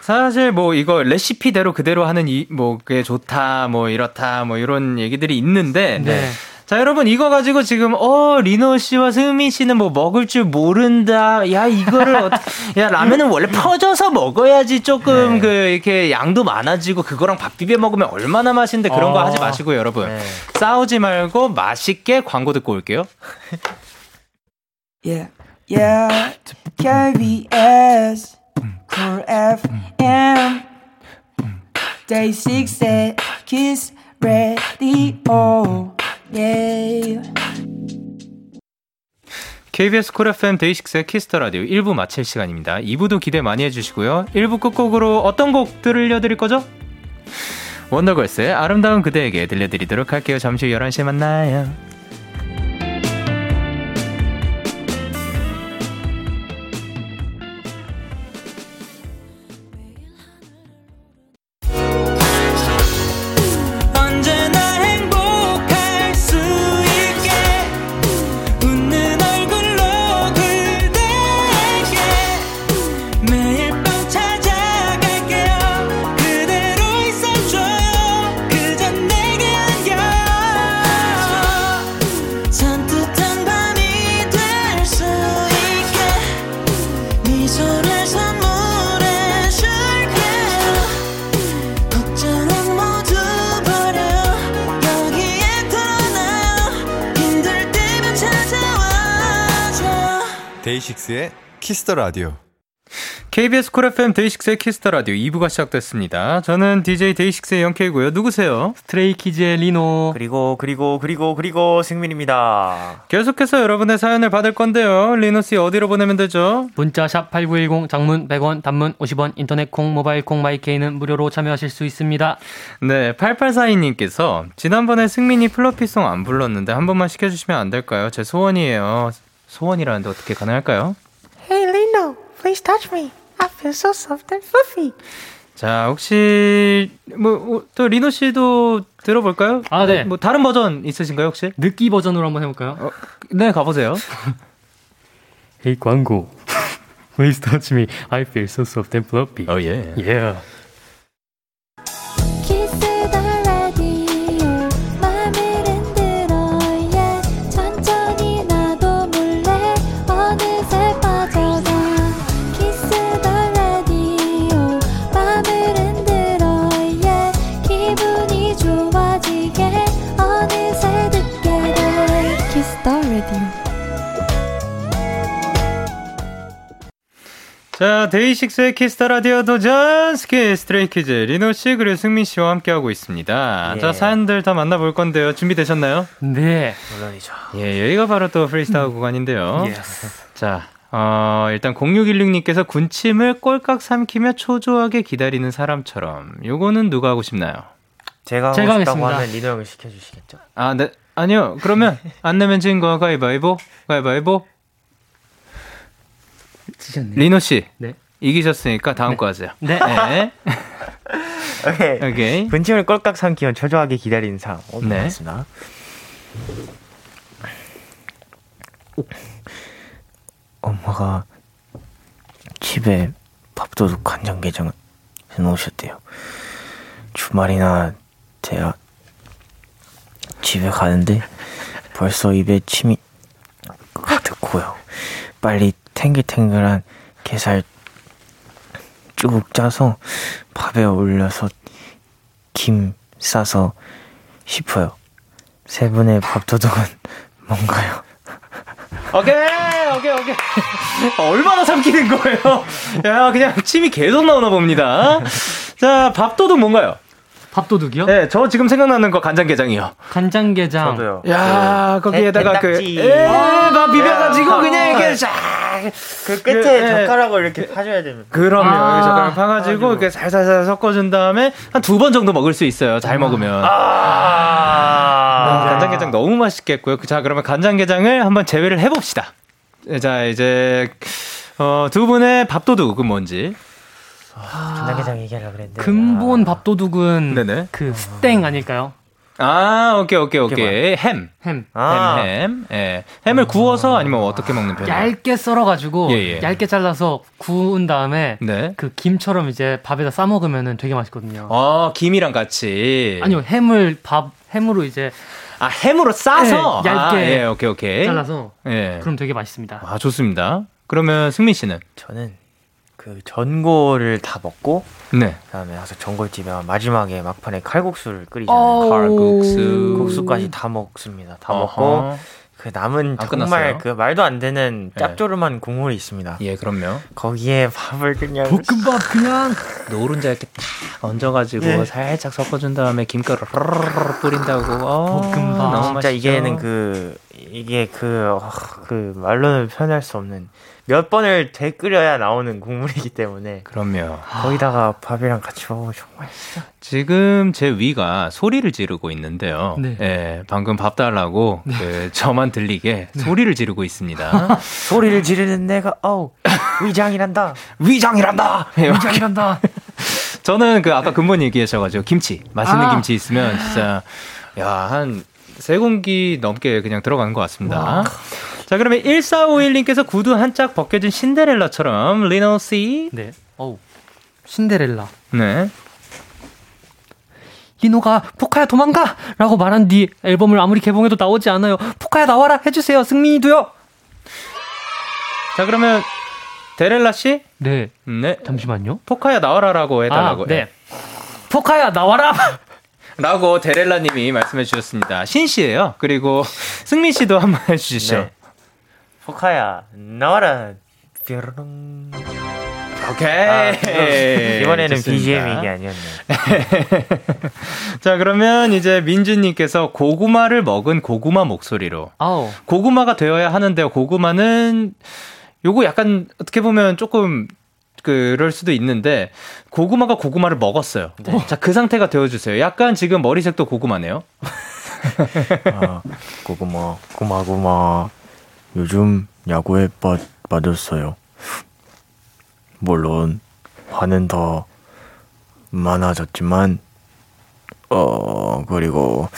사실 뭐 이거 레시피대로 그대로 하는 이 뭐 그게 좋다 뭐 이렇다 뭐 이런 얘기들이 있는데 네. 자, 여러분, 이거 가지고 지금, 어, 리노 씨와 승민 씨는 뭐 먹을 줄 모른다. 야, 이거를, 어, *laughs* 야, 라면은 원래 퍼져서 먹어야지 조금 네. 그, 이렇게 양도 많아지고 그거랑 밥 비벼 먹으면 얼마나 맛있는데 그런 어. 거 하지 마시고요, 여러분. 네. 싸우지 말고 맛있게 광고 듣고 올게요. *laughs* yeah, yeah, KBS, Cool FM, Day 6 Kiss Radio. 예. KBS Cool FM 데이식스의 키스 더 라디오 1부 마칠 시간입니다. 2부도 기대 많이 해주시고요. 1부 끝곡으로 어떤 곡 들려드릴 거죠? 원더걸스의 아름다운 그대에게 들려드리도록 할게요. 잠시 후 11시에 만나요. 키스 더 라디오. KBS Cool FM 데이식스의 키스 더 라디오 2부가 시작됐습니다. 저는 DJ 데이식스의 영케이고요. 누구세요? 스트레이키즈의 리노. 그리고 그리고 그리고 그리고 승민입니다. 계속해서 여러분의 사연을 받을 건데요. 리노 씨 어디로 보내면 되죠? 문자 샵 8910 장문 100원, 단문 50원, 인터넷 콩, 모바일 콩, my K는 무료로 참여하실 수 있습니다. 네, 8842님께서 지난번에 승민이 Floppy song 안 불렀는데 한 번만 시켜주시면 안 될까요? 제 소원이에요. 소원이라는데 어떻게 가능할까요? Please touch me. I feel so soft and fluffy. 자, 혹시 뭐또 어, 리노 씨도 들어볼까요? 아, 네. 뭐 다른 버전 있으신가요, 혹시? 느끼 버전으로 한번 해볼까요? 어, 네, 가보세요. hey 광고, please touch me. I feel so soft and fluffy. Oh yeah. Yeah. 자, 데이식스의 키스 더 라디오 도전 스키 스트레이키즈 리노 씨 그리고 승민 씨와 함께 하고 있습니다. 예. 자, 사연들 다 만나볼 건데요. 준비되셨나요? 네, 물론이죠. 예, 여기가 바로 또 프리스타일 음. 구간인데요. Yes. 자, 어, 일단 0616님께서 군침을 꼴깍 삼키며 초조하게 기다리는 사람처럼. 요거는 누가 하고 싶나요? 제가 하고 제가 싶다고. 하면 리노 형을 시켜주시겠죠? 아, 네. 아니요. 그러면 안 내면 진거 가위바위보? 가위바위보? 지셨네요. 리노 씨. 네. 이기셨으니까 다음 네. 거 하세요. 네. 네. *laughs* 오케이. 오케이. 분침을 꼴깍 삼키며 초조하게 기다리는 사람. 어, 네. 맞습니다. 엄마가 집에 밥도둑 간장게장 해놓으셨대요. 주말이나 돼야 집에 가는데 벌써 입에 침이 가득 고요. 빨리 탱글탱글한 게살 쭉 짜서 밥에 올려서 김 싸서 싶어요. 세 분의 밥도둑은 *laughs* 뭔가요? 오케이, 오케이, 오케이. 얼마나 삼키는 거예요? 야, 그냥 침이 계속 나오나 봅니다. 자, 밥도둑 뭔가요? 밥도둑이요? 네, 저 지금 생각나는 거 간장게장이요. 간장게장. 저도요. 야, 그, 거기에다가 그, 에, 밥 비벼가지고 그냥 이렇게 쫙. 그 끝에 그, 젓가락을 이렇게 파줘야 됩니다. 그럼요. 아~ 젓가락 파가지고 이렇게 살살살 섞어준 다음에 한 두 번 정도 먹을 수 있어요. 잘 먹으면. 아~ 아~ 간장게장 너무 맛있겠고요. 자, 그러면 간장게장을 한번 제외를 해봅시다. 자, 이제, 어, 두 분의 밥도둑은 뭔지. 간장게장 얘기하려고 그랬는데. 근본 아. 밥도둑은 네네. 그 스땡 아닐까요? 아, 오케이, 오케이, 오케이. 햄. 햄. 아. 햄, 햄. 예. 햄을 구워서 아니면 어떻게 먹는 편이에요? 얇게 썰어가지고, 예, 예. 얇게 잘라서 구운 다음에, 네. 그 김처럼 이제 밥에다 싸먹으면 되게 맛있거든요. 아, 김이랑 같이. 아니요, 햄을 밥, 햄으로 이제. 아, 햄으로 싸서? 네, 얇게. 아, 예, 오케이, 오케이. 잘라서. 예. 그럼 되게 맛있습니다. 아, 좋습니다. 그러면 승민 씨는? 저는 그 전골을 다 먹고 네. 그다음에 가서 전골집에 마지막에 막판에 칼국수를 끓이잖아요. 칼국수. 국수까지 다 먹습니다. 다 어허. 먹고 그 남은 정말 끝났어요? 그 말도 안 되는 네. 짭조름한 네. 국물이 있습니다. 예, 그럼요. 거기에 밥을 그냥 볶음밥 그냥 노른자 이렇게 딱 얹어가지고 네. 살짝 섞어준 다음에 김가루 뿌린다고. 어, 볶음밥. 진짜 맛있죠? 이게는 그 이게 그그 그 말로는 표현할 수 없는 몇 번을 되끓여야 나오는 국물이기 때문에 그럼요. 거기다가 밥이랑 같이 먹으면 정말 진짜 지금 제 위가 소리를 지르고 있는데요. 네. 예, 방금 밥 달라고 네. 그 저만 들리게 네. 소리를 지르고 있습니다. *laughs* 소리를 지르는 내가 어우 위장이란다. 위장이란다. 위장이란다. *laughs* 저는 그 아까 근본 얘기하셔가지고 김치 맛있는 아. 김치 있으면 진짜 야 한 세 공기 넘게 그냥 들어가는 것 같습니다. 와. 자, 그러면 1451님께서 구두 한 짝 벗겨진 신데렐라처럼 리노 씨. 네. 어우. 신데렐라. 네. 리노가 포카야 도망가! 라고 말한 뒤 앨범을 아무리 개봉해도 나오지 않아요. 포카야 나와라! 해주세요. 승민이도요! 자, 그러면 데렐라 씨? 네. 네. 잠시만요. 포카야 나와라라고 해달라고. 아, 네. 포카야 나와라! *laughs* 라고 데렐라 님이 말씀해 주셨습니다. 신 씨예요. 그리고 승민 씨도 한번 해 주시죠. 네. 포카야 나와라 뾰로롱 오케이 아, 이번에는 BGM 이게 아니었네. *laughs* 자 그러면 이제 민주님께서 고구마를 먹은 고구마 목소리로 아우. 고구마가 되어야 하는데요. 고구마는 요거 약간 어떻게 보면 조금 그럴 수도 있는데 고구마가 고구마를 먹었어요. 네. 자 그 상태가 되어주세요. 약간 지금 머리색도 고구마네요. 아, *laughs* 고구마 고마고마 요즘 야구에 빠, 빠졌어요. 물론 화는 더 많아졌지만 어 그리고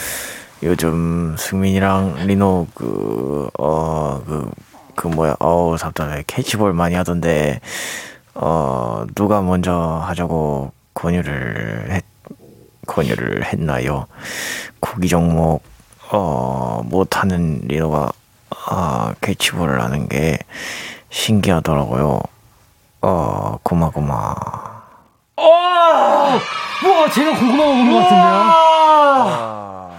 요즘 승민이랑 리노 그 어 그그 그 뭐야 어우 답답해 캐치볼 많이 하던데 어 누가 먼저 하자고 권유를 했 권유를 했나요? 구기 종목 어 못하는 리노가 아, 캐치볼을 하는 게 신기하더라고요. 어, 고마고마. 어! 와, 제가 고구마 먹은 것 같은데요? 아.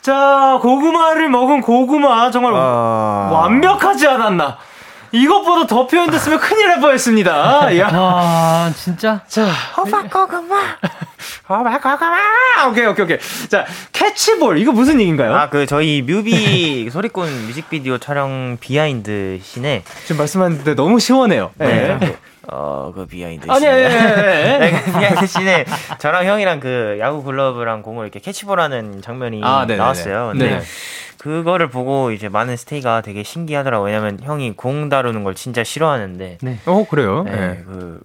자, 고구마를 먹은 고구마. 정말 아... 완벽하지 않았나? 이것보다 더 표현됐으면 큰일 날 뻔했습니다. 야, 아, 진짜. 자, 호박 고구마. 호박 고구마. *laughs* 오케이, 오케이, 오케이. 자, 캐치볼 이거 무슨 얘기인가요? 아, 그 저희 뮤비 *laughs* 소리꾼 뮤직비디오 촬영 behind scene에 지금 말씀하는데 너무 시원해요. 네. 네. 어, 그 behind 아니, 아니, 아니, *laughs* 네, 그 behind scene에 저랑 형이랑 그 야구 글러브랑 공을 이렇게 캐치볼하는 장면이 아, 나왔어요. 근데 네 그거를 보고 이제 많은 스테이가 되게 신기하더라고요. 왜냐면 형이 공 다루는 걸 진짜 싫어하는데. 네. 어, 그래요? 네. 네. 그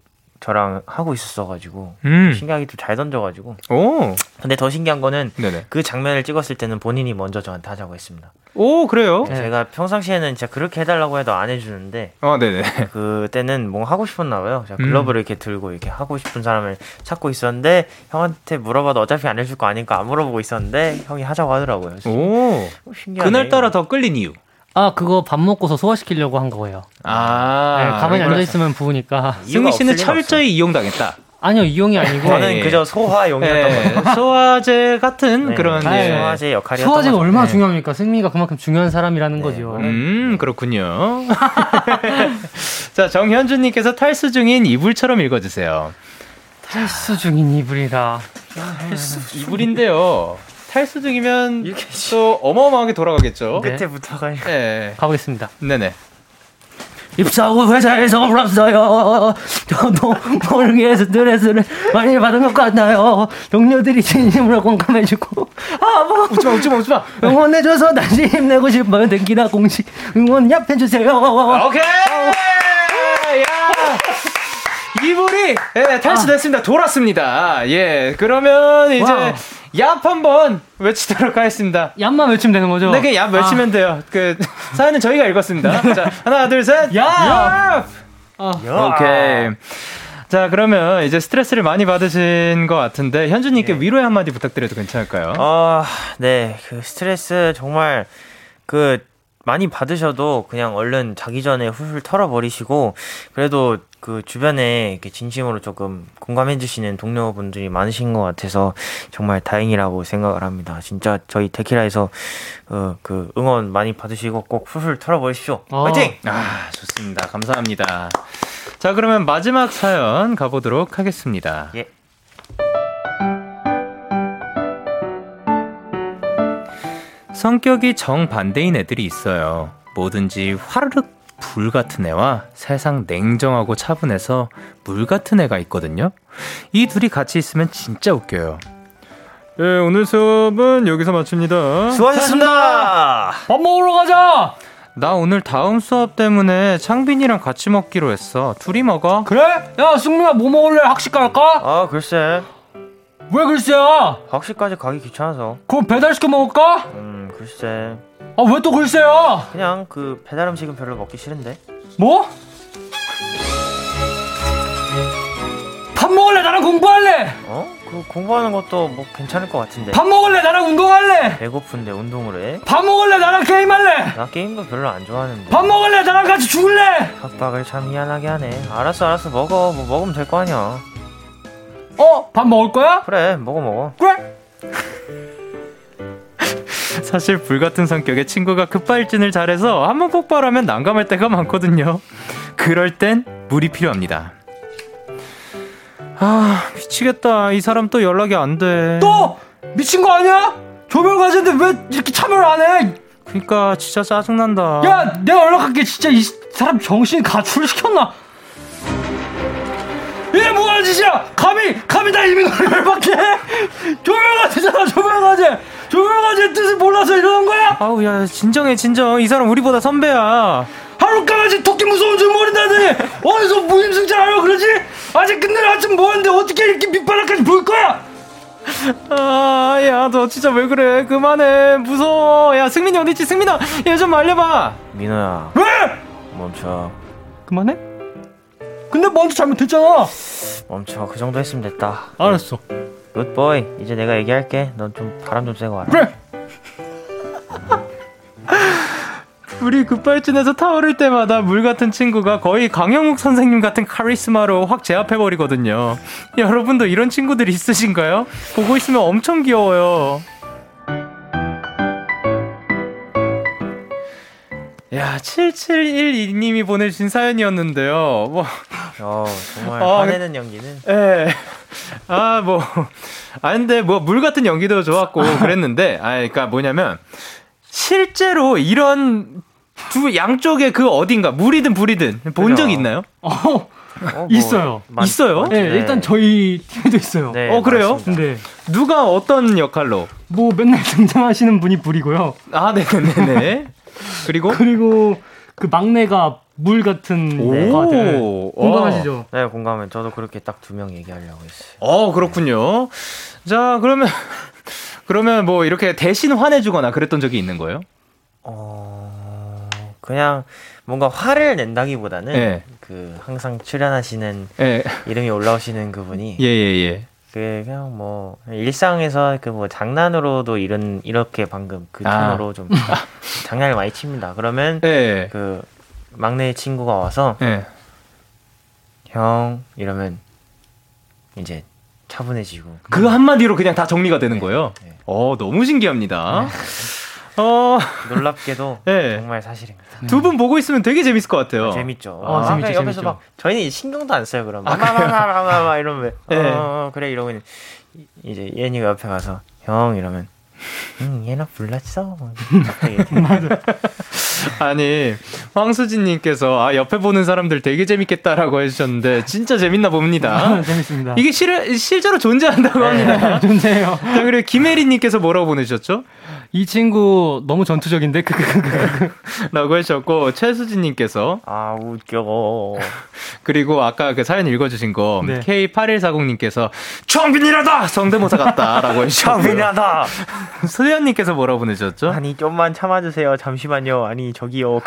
저랑 하고 있었어가지고 음. 신기하게 또잘 던져가지고. 오. 근데 더 신기한 거는 네네. 그 장면을 찍었을 때는 본인이 먼저 저한테 하자고 했습니다. 오 그래요? 네, 제가 평상시에는 진짜 그렇게 해달라고 해도 안 해주는데. 어, 네네. *laughs* 그때는 뭐 하고 싶었나 봐요. 제가 글러브를 음. 이렇게 들고 이렇게 하고 싶은 사람을 찾고 있었는데 형한테 물어봐도 어차피 안 해줄 거 아니까 안 물어보고 있었는데 형이 하자고 하더라고요. 오. 신기하네. 그날 따라 더 끌린 이유. 아, 그거 밥 먹고서 소화시키려고 한 거예요. 아. 네, 가만히 앉아 있으면 부으니까. 승희 씨는 철저히 이용당했다. 아니요 이용이 아니고 저는 네. 그저 소화용이었던 네. 거예요. 소화제 같은 네. 그런 네. 소화제 역할이었던 소화제가. 얼마나 네. 중요합니까? 승미가 그만큼 중요한 사람이라는 거죠. 음 그렇군요. *laughs* 자 정현주님께서 탈수 중인 이불처럼 읽어주세요. 탈수 중인 이불이라. 탈수 이불인데요. 탈수 중이면 또 어마어마하게 돌아가겠죠. 끝에 붙어가요. 네. 가보겠습니다. 네네. 입사하고 회사에서 울었어요. 저도 모르게서 스트레스를 많이 받은 것 같나요. 동료들이 진심으로 공감해주고 아 뭐 웃지마 웃지마 웃지마 응원해줘서 다시 힘내고 싶어요. 등기나 공식 응원 yap해주세요. 오케이. 야. 이불이 예, 탈출됐습니다. 돌았습니다. 예, 그러면 이제 wow. 얍 한번 외치도록 하겠습니다. 얍만 외치면 되는 거죠? 네, 그냥 얍 외치면 아. 돼요. 그 사연은 저희가 읽었습니다. 자, 하나, 둘, 셋. 얍! 얍! 아. 오케이. 자, 그러면 이제 스트레스를 많이 받으신 것 같은데 현주님께 네. 위로의 한마디 부탁드려도 괜찮을까요? 아, 네, 그 스트레스 정말 그 많이 받으셔도 그냥 얼른 자기 전에 훌훌 털어버리시고 그래도 그 주변에 이렇게 진심으로 조금 공감해 주시는 동료분들이 많으신 것 같아서 정말 다행이라고 생각을 합니다. 진짜 저희 데키라에서 어, 그 응원 많이 받으시고 꼭 훌훌 털어버리십시오. 어. 화이팅! 아 좋습니다. 감사합니다. 자 그러면 마지막 사연 가보도록 하겠습니다. 예. 성격이 정반대인 애들이 있어요. 뭐든지 화르륵 불 같은 애와 세상 냉정하고 차분해서 물 같은 애가 있거든요. 이 둘이 같이 있으면 진짜 웃겨요. 예, 오늘 수업은 여기서 마칩니다. 수고하셨습니다. 밥 먹으러 가자. 나 오늘 다음 수업 때문에 창빈이랑 같이 먹기로 했어. 둘이 먹어. 그래? 야, 승민아 뭐 먹을래? 학식 갈까? 아, 글쎄. 왜 글쎄야? 학식까지 가기 귀찮아서. 그럼 배달시켜 먹을까? 음, 글쎄. 아, 왜 또 글쎄야? 그냥 그 배달 음식은 별로 먹기 싫은데. 뭐? 밥 먹을래? 나랑 공부할래? 어? 그 공부하는 것도 뭐 괜찮을 것 같은데. 밥 먹을래? 나랑 운동할래? 배고픈데 운동을 해? 밥 먹을래? 나랑 게임할래? 나 게임도 별로 안 좋아하는데. 밥 먹을래? 나랑 같이 죽을래? 협박을 참 미안하게 하네. 알았어, 알았어, 먹어. 뭐 먹으면 될 거 아니야. 어? 밥 먹을 거야? 그래, 먹어, 먹어. 그래? 사실 불같은 성격의 친구가 급발진을 잘해서 한 번 폭발하면 난감할 때가 많거든요. 그럴 땐 물이 필요합니다. 아, 미치겠다. 이 사람 또 연락이 안 돼. 또? 미친 거 아니야? 조별 과제인데 왜 이렇게 참여를 안 해? 그니까 진짜 짜증난다. 야, 내가 연락할게. 진짜 이 사람 정신 가출 시켰나? 이게 뭐하는 짓이야? 감히 감히 나 이민을 열받게 *laughs* 조별과제잖아 조별과제 조별과제 뜻을 몰라서 이러는 거야? 아우 야 진정해 진정 이 사람 우리보다 선배야 하루까지 토끼 무서운 줄 모른다더니 어디서 무임승차하려 그러지? 아직 끝내 아침 뭐하는데 어떻게 이렇게 밑바닥까지 볼 거야? 아, 야, 너 진짜 왜 그래? 그만해. 무서워. 야, 승민이 어딨지? 승민아, 얘 좀 말려봐. 민호야. 왜? 멈춰. 그만해? 근데 먼저 잘못했잖아. 멈춰. 그 정도 했으면 됐다. 알았어. 굿보이. 이제 내가 얘기할게. 넌 좀 바람 좀 쐬고 와라. 그래. *laughs* 우리 급발진에서 타오를 때마다 물 같은 친구가 거의 강영욱 선생님 같은 카리스마로 확 제압해버리거든요. 여러분도 이런 친구들 있으신가요? 보고 있으면 엄청 귀여워요. 야, 7712님이 보내주신 사연이었는데요. 뭐. 어, 정말 어, 화내는 연기는? 예. 아, 뭐. 아, 근데 뭐, 물 같은 연기도 좋았고, 그랬는데, 아, 그니까 뭐냐면, 실제로 이런 두, 양쪽에 그 어딘가, 물이든 불이든 본 적 있나요? 어, 어 뭐, 있어요. 많, 있어요? 네, 네, 일단 저희 팀에도 있어요. 네, 어, 그래요? 네. 누가 어떤 역할로? 뭐, 맨날 *laughs* 등장하시는 분이 불이고요. 아, 네네네. 그리고 그리고 그 막내가 물 같은 거 같아요. 공감하시죠? 네, 공감해. 저도 그렇게 딱 두 명 얘기하려고 했어요. 어, 그렇군요. 자, 그러면 그러면 뭐 이렇게 대신 화내주거나 그랬던 적이 있는 거예요? 어, 그냥 뭔가 화를 낸다기보다는 네. 그 항상 출연하시는 네. 이름이 올라오시는 그분이 예예예. 그 그냥 뭐 일상에서 그 뭐 장난으로도 이런 이렇게 방금 그 아. 톤으로 아. 좀 *laughs* 장난을 많이 칩니다. 그러면 네. 그 막내 친구가 와서 네. 형 이러면 이제 차분해지고 그 한마디로 그냥 다 정리가 되는 네, 거예요. 네. 어 너무 신기합니다. 네. 어 놀랍게도 *laughs* 네. 정말 사실입니다. 두 분 보고 있으면 되게 재밌을 것 같아요. 아, 재밌죠. 아, 아, 재밌죠. 옆에서 재밌죠. 막 저희는 신경도 안 써요. 그럼 막막막막 이러면 네. 어, 그래 이러고 이제 예니가 옆에 가서 형 이러면 응, 얘나 불렀어. *laughs* 아니, 황수진님께서, 아, 옆에 보는 사람들 되게 재밌겠다라고 해주셨는데, 진짜 재밌나 봅니다. 아, 재밌습니다. 이게 실, 실제로 존재한다고 네, 합니다. *laughs* 존재해요. 자, 그리고 김혜리님께서 뭐라고 보내주셨죠? 이 친구 너무 전투적인데? *laughs* 라고 하셨고 최수진님께서. 아 웃겨. *laughs* 그리고 아까 그 사연 읽어주신 거 네. K8140님께서 청빈이라다! 성대모사 같다라고 해주셨고 청빈이라다! 수현님께서 *laughs* 뭐라고 보내주셨죠? 아니 좀만 참아주세요. 잠시만요. 아니 저기요.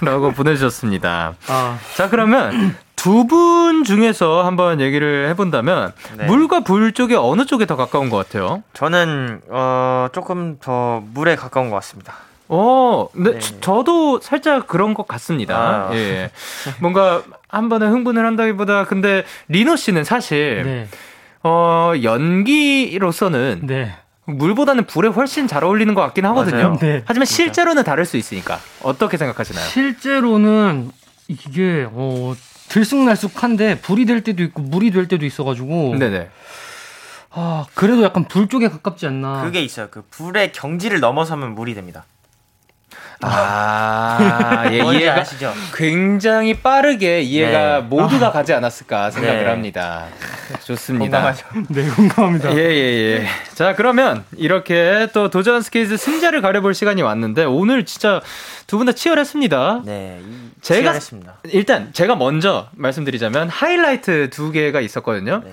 라고 보내주셨습니다. 아. 자 그러면 두 분 중에서 한번 얘기를 해본다면 네. 물과 불 쪽에 어느 쪽에 더 가까운 것 같아요? 저는 어, 조금 더 물에 가까운 것 같습니다. 어, 네, 네. 저도 살짝 그런 것 같습니다. 아. 예. 뭔가 한 번에 흥분을 한다기보다 근데 리노 씨는 사실 네. 어, 연기로서는 네. 물보다는 불에 훨씬 잘 어울리는 것 같긴 하거든요. 네. 하지만 실제로는 다를 수 있으니까 어떻게 생각하시나요? 실제로는 이게 어 들쑥날쑥한데 불이 될 때도 있고 물이 될 때도 있어가지고. 네네. 아 그래도 약간 불 쪽에 가깝지 않나. 그게 있어요. 그 불의 경지를 넘어서면 물이 됩니다. 아, 예, 이해가 아시죠? 굉장히 빠르게 이해가 네. 모두가 아. 가지 않았을까 생각을 네. 합니다. 좋습니다. 공감하죠. 네, 공감합니다. 예, 예, 예. 자, 그러면 이렇게 또 도전 스키즈 승자를 가려볼 시간이 왔는데 오늘 진짜 두 분 다 치열했습니다. 네, 제가 치열했습니다. 일단 제가 먼저 말씀드리자면 하이라이트 두 개가 있었거든요. 네.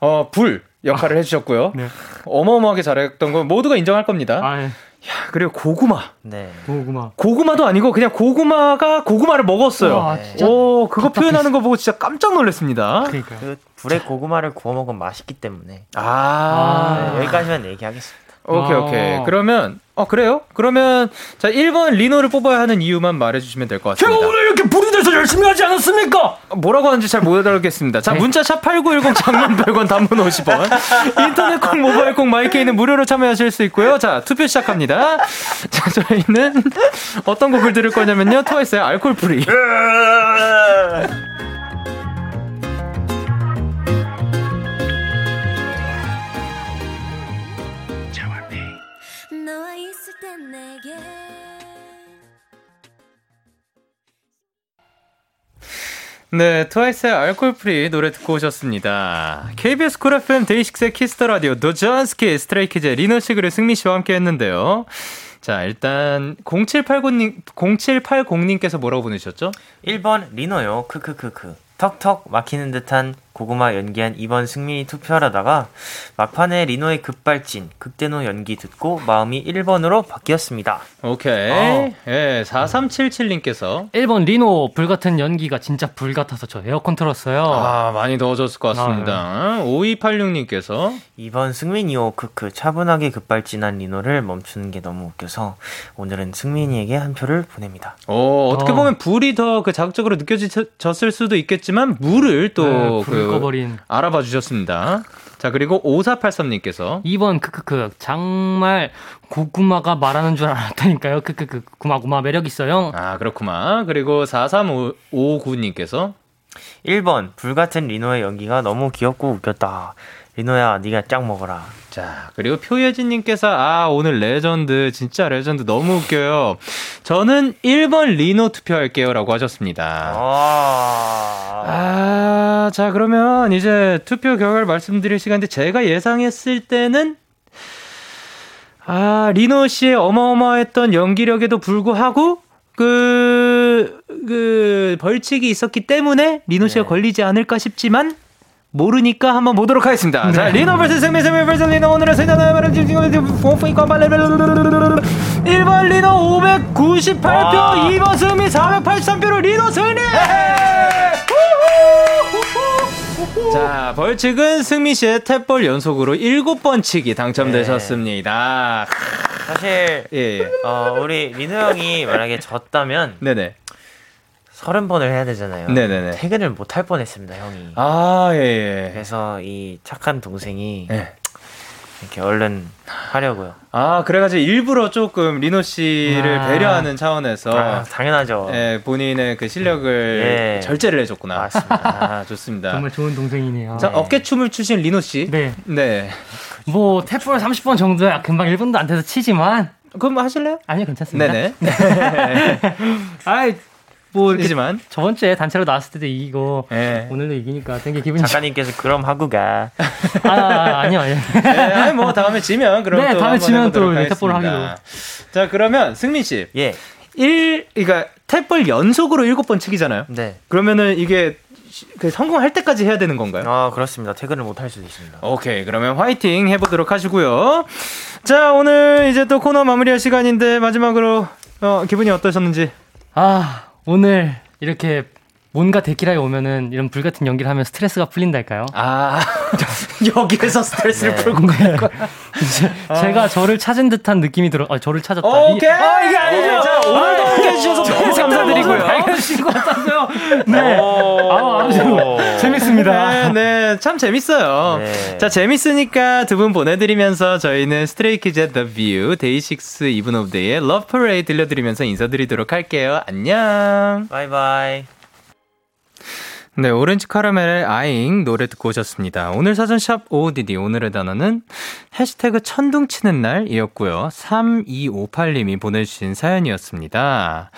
어, 불 역할을 아, 해주셨고요. 네. 어마어마하게 잘했던 건 모두가 인정할 겁니다. 아, 예. 야, 그리고 고구마. 네. 고구마. 고구마도 아니고 그냥 고구마가 고구마를 먹었어요. 와, 네. 오, 그거 답답했어. 표현하는 거 보고 진짜 깜짝 놀랐습니다. 그러니까 그 불에 고구마를 구워 먹으면 맛있기 때문에. 아. 네, 여기까지만 얘기하겠습니다. 오케이, 오케이. 어. 그러면, 어, 그래요? 그러면, 자, 1번 리노를 뽑아야 하는 이유만 말해주시면 될 것 같습니다. 제가 오늘 이렇게 불이 돼서 열심히 하지 않았습니까? 뭐라고 하는지 잘 못 알아듣겠습니다. 자, 네. 문자 샵 8910 장문 100원, 단문 50원. *laughs* 인터넷 콩, 모바일 콩, 마이 케이는 무료로 참여하실 수 있고요. 자, 투표 시작합니다. 자, 저희는 어떤 곡을 들을 거냐면요. 트와이스의 Alcohol-Free. 네, 트와이스의 Alcohol-Free 노래 듣고 오셨습니다. KBS 쿨 FM 데이식스의 키스 더 라디오 도전 스키즈 스트레이키즈 리노 씨 그리고 승민 씨와 함께 했는데요. 자, 일단 0780님 0780님께서 뭐라고 보내셨죠? 1번 리노요. 크크크크. 턱턱 막히는 듯한 고구마 연기한 이번 승민이 투표하다가 막판에 리노의 급발진, 극대노 연기 듣고 마음이 1번으로 바뀌었습니다. 오케이. 어. 예, 4377님께서 1번 리노 불같은 연기가 진짜 불같아서 저 에어컨 틀었어요. 아, 많이 더워졌을 것 같습니다. 아, 네. 5286님께서 2번 승민이요. 크크 차분하게 급발진한 리노를 멈추는 게 너무 웃겨서 오늘은 승민이에게 한 표를 보냅니다. 어, 어떻게 어. 보면 불이 더 그 자극적으로 느껴졌을 수도 있겠지만 물을 또 네, 그 꺼버린 알아봐 주셨습니다. 자, 그리고 5483님께서 2번 크크크 정말 고구마가 말하는 줄 알았다니까요. 크크크 구마구마 매력 있어요. 아, 그렇구만. 그리고 4359님께서 1번 불같은 리노의 연기가 너무 귀엽고 웃겼다. 리노야, 네가 짱 먹어라. 자, 그리고 표예진님께서, 아, 오늘 레전드, 진짜 레전드 너무 웃겨요. 저는 1번 리노 투표할게요. 라고 하셨습니다. 아, 아 자, 그러면 이제 투표 결과를 말씀드릴 시간인데, 제가 예상했을 때는, 아, 리노 씨의 어마어마했던 연기력에도 불구하고, 그, 그, 벌칙이 있었기 때문에 리노 씨가 네. 걸리지 않을까 싶지만, 모르니까 한번 보도록 하겠습니다. 네. 자, 리노 vs 승민, 승민 vs 리노. 오늘은 승자는 1번 리노 598표, 와. 2번 승민 483표로 리노 승리! 자, 벌칙은 승민 씨의 탭볼 연속으로 7번 치기 당첨되셨습니다. 네. 사실, 예, 예. 어, 우리 리노 형이 만약에 졌다면, 네네. 서른 번을 해야 되잖아요. 네네네. 퇴근을 못 할 뻔했습니다, 형이. 아, 예, 예. 그래서 이 착한 동생이 예. 이렇게 얼른 하려고요. 아, 그래가지고 일부러 조금 리노 씨를 아, 배려하는 차원에서. 아, 당연하죠. 예, 본인의 그 실력을 예. 절제를 해줬구나. 맞습니다. *laughs* 아, 좋습니다. 정말 좋은 동생이네요. 자, 어깨 춤을 추신 리노 씨. 네. 네. 뭐, 탭볼 30번 정도야 금방 1분도 안 돼서 치지만. 그럼 뭐 하실래요? 아니요, 괜찮습니다. 네네. *laughs* *laughs* 아이, 뭐 이렇게지만 저번 주에 단체로 나왔을 때도 이기고 네. 오늘도 이기니까 되게 기분이 작가님께서 그럼 하고 가. *laughs* 아, 아 아니요 아니요. 네, 아니 뭐 다음에 지면 그럼 네, 다음에 지면 또 탭볼 하기로. 자 그러면 승민 씨. 예. 1 그러니까 탭볼 연속으로 7번 치기잖아요. 네. 그러면은 이게 그 성공할 때까지 해야 되는 건가요? 아 그렇습니다. 퇴근을 못 할 수도 있습니다. 오케이 그러면 화이팅 해보도록 하시고요. 자 오늘 이제 또 코너 마무리할 시간인데 마지막으로 어, 기분이 어떠셨는지. 아 오늘 이렇게 뭔가 데키라에 오면은 이런 불같은 연기를 하면 스트레스가 풀린달까요? 아 *laughs* 여기에서 스트레스를 네. 풀고 네. 아. 제가 저를 찾은 듯한 느낌이 들어. 아, 저를 찾았다. 오케이. 아 이게 아니죠. 자, 오늘도 함께 해 주셔서 너무 감사드리고요. 발견하신 것 같아서요. 네. 아, 아주 재밌습니다. 네, 네, 참 재밌어요. 네. 자, 재밌으니까 두 분 보내드리면서 저희는 스트레이키즈의 The View, 데이식스 이븐 오브 데이의 Love Parade 들려드리면서 인사드리도록 할게요. 안녕. 바이바이. 네, 오렌지 카라멜의 아잉 노래 듣고 오셨습니다. 오늘 사전샵 OODD 오늘의 단어는 해시태그 천둥 치는 날이었고요. 3258님이 보내주신 사연이었습니다.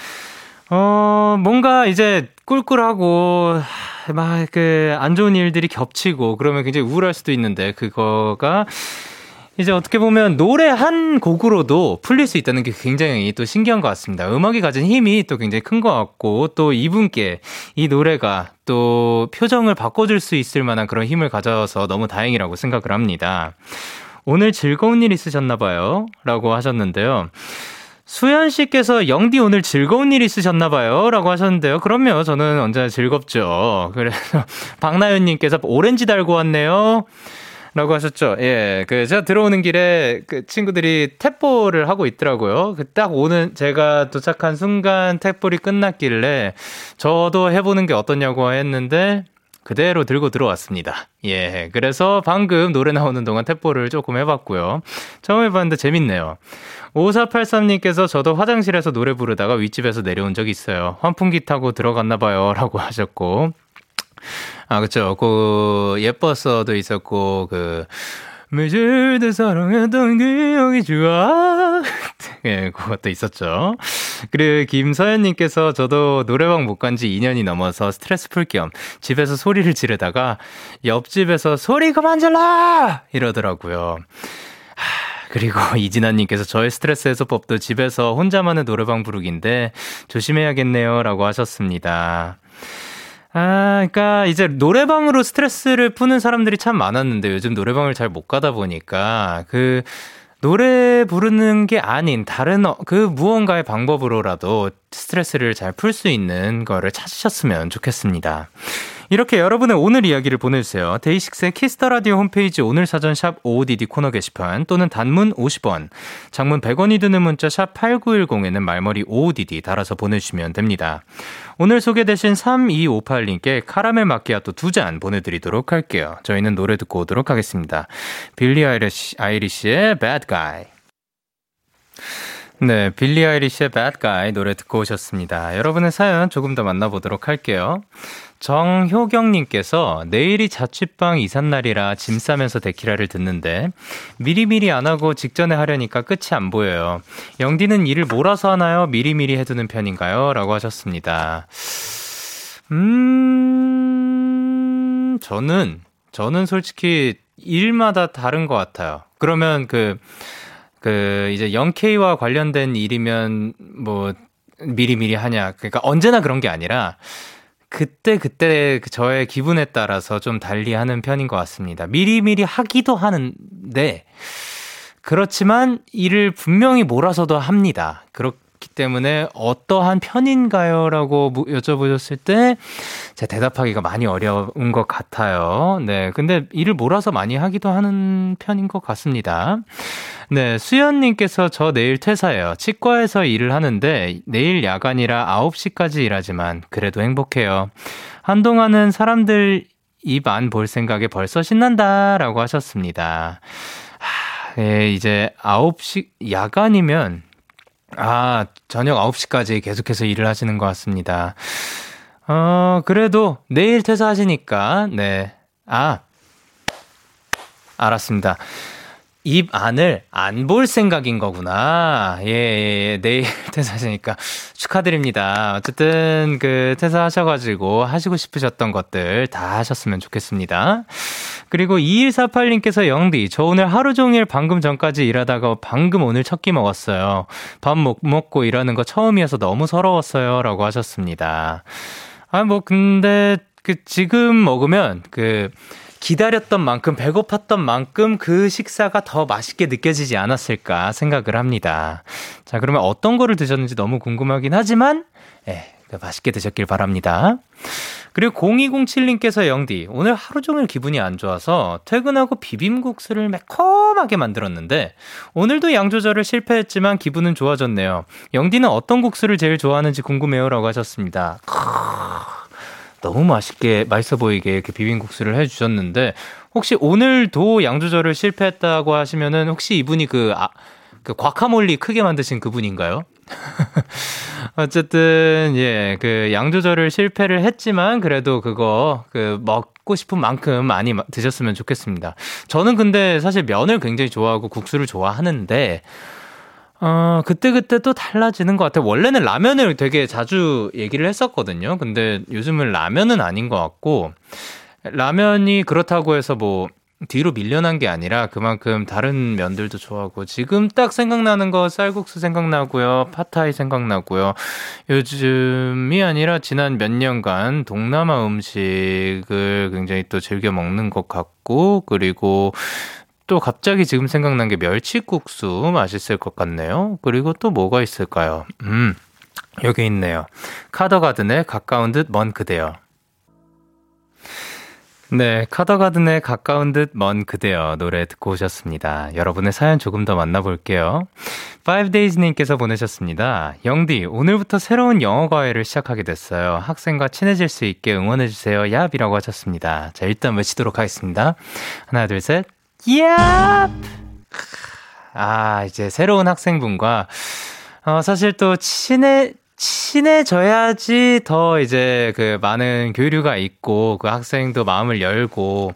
어, 뭔가 이제 꿀꿀하고 막 그 안 좋은 일들이 겹치고 그러면 굉장히 우울할 수도 있는데 그거가 이제 어떻게 보면 노래 한 곡으로도 풀릴 수 있다는 게 굉장히 또 신기한 것 같습니다. 음악이 가진 힘이 또 굉장히 큰 것 같고 또 이분께 이 노래가 또 표정을 바꿔줄 수 있을 만한 그런 힘을 가져서 너무 다행이라고 생각을 합니다. 오늘 즐거운 일 있으셨나봐요. 라고 하셨는데요. 수현 씨께서 영디 오늘 즐거운 일 있으셨나봐요. 라고 하셨는데요. 그럼요. 저는 언제나 즐겁죠. 그래서 *laughs* 박나연 님께서 오렌지 달고 왔네요. 라고 하셨죠. 예. 그, 제가 들어오는 길에 그 친구들이 탭볼을 하고 있더라고요. 그 딱 오는, 제가 도착한 순간 탭볼이 끝났길래 저도 해보는 게 어떠냐고 했는데 그대로 들고 들어왔습니다. 예. 그래서 방금 노래 나오는 동안 탭볼을 조금 해봤고요. 처음 해봤는데 재밌네요. 5483님께서 저도 화장실에서 노래 부르다가 윗집에서 내려온 적 있어요. 환풍기 타고 들어갔나봐요. 라고 하셨고. 아, 그쵸. 그, 예뻤어도 있었고, 그, 매일 때 사랑했던 기억이 좋아. 예, 그것도 있었죠. 그리고 김서연님께서 저도 노래방 못 간 지 2년이 넘어서 스트레스 풀 겸 집에서 소리를 지르다가 옆집에서 소리 그만 질러! 이러더라고요. 하, 그리고 *laughs* 이진아님께서 저의 스트레스 해소법도 집에서 혼자만의 노래방 부르기인데 조심해야겠네요. 라고 하셨습니다. 아, 그러니까 이제 노래방으로 스트레스를 푸는 사람들이 참 많았는데 요즘 노래방을 잘 못 가다 보니까 그 노래 부르는 게 아닌 다른 어, 그 무언가의 방법으로라도 스트레스를 잘 풀 수 있는 거를 찾으셨으면 좋겠습니다. 이렇게 여러분의 오늘 이야기를 보내주세요. 데이식스의 키스 더 라디오 홈페이지 오늘 사전 샵 OODD 코너 게시판 또는 단문 50원, 장문 100원이 드는 문자 샵 8910에는 말머리 OODD 달아서 보내주시면 됩니다. 오늘 소개되신 3258님께 카라멜 마키아또 두 잔 보내드리도록 할게요. 저희는 노래 듣고 오도록 하겠습니다. 빌리 아이리시, 아이리시의 Bad Guy. 네, 빌리 아이리시의 Bad Guy 노래 듣고 오셨습니다. 여러분의 사연 조금 더 만나보도록 할게요. 정효경님께서 내일이 자취방 이삿날이라 짐 싸면서 데키라를 듣는데 미리미리 안 하고 직전에 하려니까 끝이 안 보여요. 영디는 일을 몰아서 하나요? 미리미리 해두는 편인가요? 라고 하셨습니다. 음, 저는, 저는 솔직히 일마다 다른 것 같아요. 그러면 그, 그, 이제 영케이와 관련된 일이면 뭐, 미리미리 하냐. 그러니까 언제나 그런 게 아니라, 그때 그때 그 저의 기분에 따라서 좀 달리 하는 편인 것 같습니다. 미리미리 하기도 하는데 그렇지만 일을 분명히 몰아서도 합니다. 그렇 기 때문에 어떠한 편인가요? 라고 여쭤보셨을 때, 제 대답하기가 많이 어려운 것 같아요. 네. 근데 일을 몰아서 많이 하기도 하는 편인 것 같습니다. 네. 수연님께서 저 내일 퇴사해요. 치과에서 일을 하는데, 내일 야간이라 9시까지 일하지만, 그래도 행복해요. 한동안은 사람들 입 안 볼 생각에 벌써 신난다 라고 하셨습니다. 하, 예, 이제 9시, 야간이면 아, 저녁 9시까지 계속해서 일을 하시는 것 같습니다. 어, 그래도 내일 퇴사하시니까, 네. 아, 알았습니다. 입 안을 안 볼 생각인 거구나. 예, 예, 예. 내일 *laughs* 퇴사하시니까 축하드립니다. 어쨌든 그 퇴사하셔가지고 하시고 싶으셨던 것들 다 하셨으면 좋겠습니다. 그리고 2148님께서 영디, 저 오늘 하루 종일 방금 전까지 일하다가 방금 오늘 첫 끼 먹었어요. 밥 못 먹고 일하는 거 처음이어서 너무 서러웠어요. 라고 하셨습니다. 아, 뭐, 근데 그 지금 먹으면 그 기다렸던 만큼 배고팠던 만큼 그 식사가 더 맛있게 느껴지지 않았을까 생각을 합니다. 자, 그러면 어떤 거를 드셨는지 너무 궁금하긴 하지만 예, 그 맛있게 드셨길 바랍니다. 그리고 0207님께서 영디, 오늘 하루 종일 기분이 안 좋아서 퇴근하고 비빔국수를 매콤하게 만들었는데, 오늘도 양 조절을 실패했지만 기분은 좋아졌네요. 영디는 어떤 국수를 제일 좋아하는지 궁금해요. 라고 하셨습니다. 너무 맛있게 맛있어 보이게 이렇게 비빔국수를 해주셨는데 혹시 오늘도 양 조절을 실패했다고 하시면은 혹시 이분이 그 아, 그 과카몰리 크게 만드신 그분인가요? *laughs* 어쨌든 예, 그 양 조절을 실패를 했지만 그래도 그거 그 먹고 싶은 만큼 많이 드셨으면 좋겠습니다. 저는 근데 사실 면을 굉장히 좋아하고 국수를 좋아하는데 어, 그때그때 또 달라지는 것 같아요. 원래는 라면을 되게 자주 얘기를 했었거든요. 근데 요즘은 라면은 아닌 것 같고, 라면이 그렇다고 해서 뭐, 뒤로 밀려난 게 아니라 그만큼 다른 면들도 좋아하고 지금 딱 생각나는 거 쌀국수 생각나고요 파타이 생각나고요 요즘이 아니라 지난 몇 년간 동남아 음식을 굉장히 또 즐겨 먹는 것 같고 그리고 또 갑자기 지금 생각난 게 멸치국수 맛있을 것 같네요. 그리고 또 뭐가 있을까요? 음, 여기 있네요. 카더가든의 가까운 듯 먼 그대여. 네, 카더가든의 가까운 듯 먼 그대여 노래 듣고 오셨습니다. 여러분의 사연 조금 더 만나볼게요. 5days님께서 보내셨습니다. 영디, 오늘부터 새로운 영어 과외를 시작하게 됐어요. 학생과 친해질 수 있게 응원해주세요. 얍이라고 하셨습니다. 자, 일단 외치도록 하겠습니다. 하나, 둘, 셋. 야! 아, 이제 새로운 학생분과, 어, 사실 또 친해, 친해져야지 더 이제 그 많은 교류가 있고 그 학생도 마음을 열고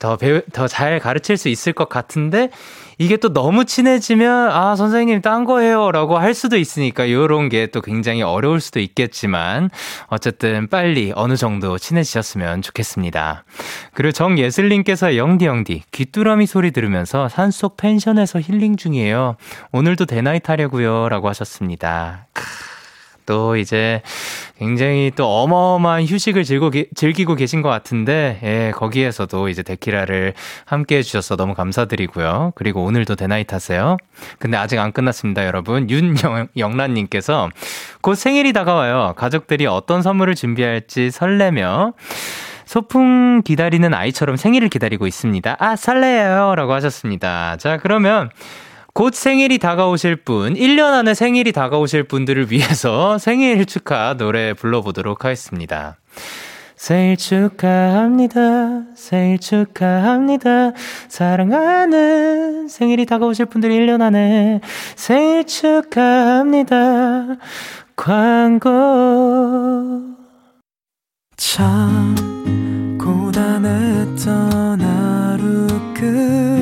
더 배우, 더 잘 가르칠 수 있을 것 같은데 이게 또 너무 친해지면 아 선생님 딴 거예요라고 할 수도 있으니까 이런 게 또 굉장히 어려울 수도 있겠지만 어쨌든 빨리 어느 정도 친해지셨으면 좋겠습니다. 그리고 정예슬님께서 영디 영디 귀뚜라미 소리 들으면서 산속 펜션에서 힐링 중이에요. 오늘도 대나잇 하려고요라고 하셨습니다. 또 이제 굉장히 또 어마어마한 휴식을 즐고, 즐기 고 계신 것 같은데, 예, 거기에서도 이제 데키라를 함께 해주셔서 너무 감사드리고요. 그리고 오늘도 대나잇 하세요. 근데 아직 안 끝났습니다, 여러분. 윤영란님께서 곧 생일이 다가와요. 가족들이 어떤 선물을 준비할지 설레며, 소풍 기다리는 아이처럼 생일을 기다리고 있습니다. 아, 설레요. 라고 하셨습니다. 자, 그러면 곧 생일이 다가오실 분, 1년 안에 생일이 다가오실 분들을 위해서 *laughs* 생일 축하 노래 불러보도록 하겠습니다. 생일 축하합니다. 생일 축하합니다. 사랑하는 생일이 다가오실 분들 1년 안에 생일 축하합니다. 광고. 참, 고단했던 하루 끝.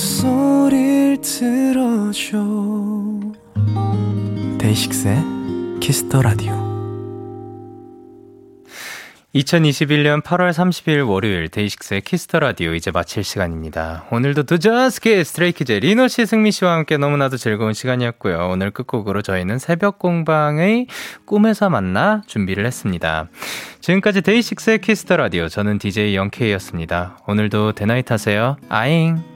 목소리 들어줘 데이식스의 키스 더 라디오 2021년 8월 30일 월요일 데이식스의 키스 더 라디오 이제 마칠 시간입니다. 오늘도 도전 스키즈 스트레이키즈 리노 씨, 승민 씨와 함께 너무나도 즐거운 시간이었고요. 오늘 끝곡으로 저희는 새벽 공방의 꿈에서 만나 준비를 했습니다. 지금까지 데이식스의 키스 더 라디오 저는 DJ 영케이였습니다. 오늘도 Day Night 하세요. 아잉.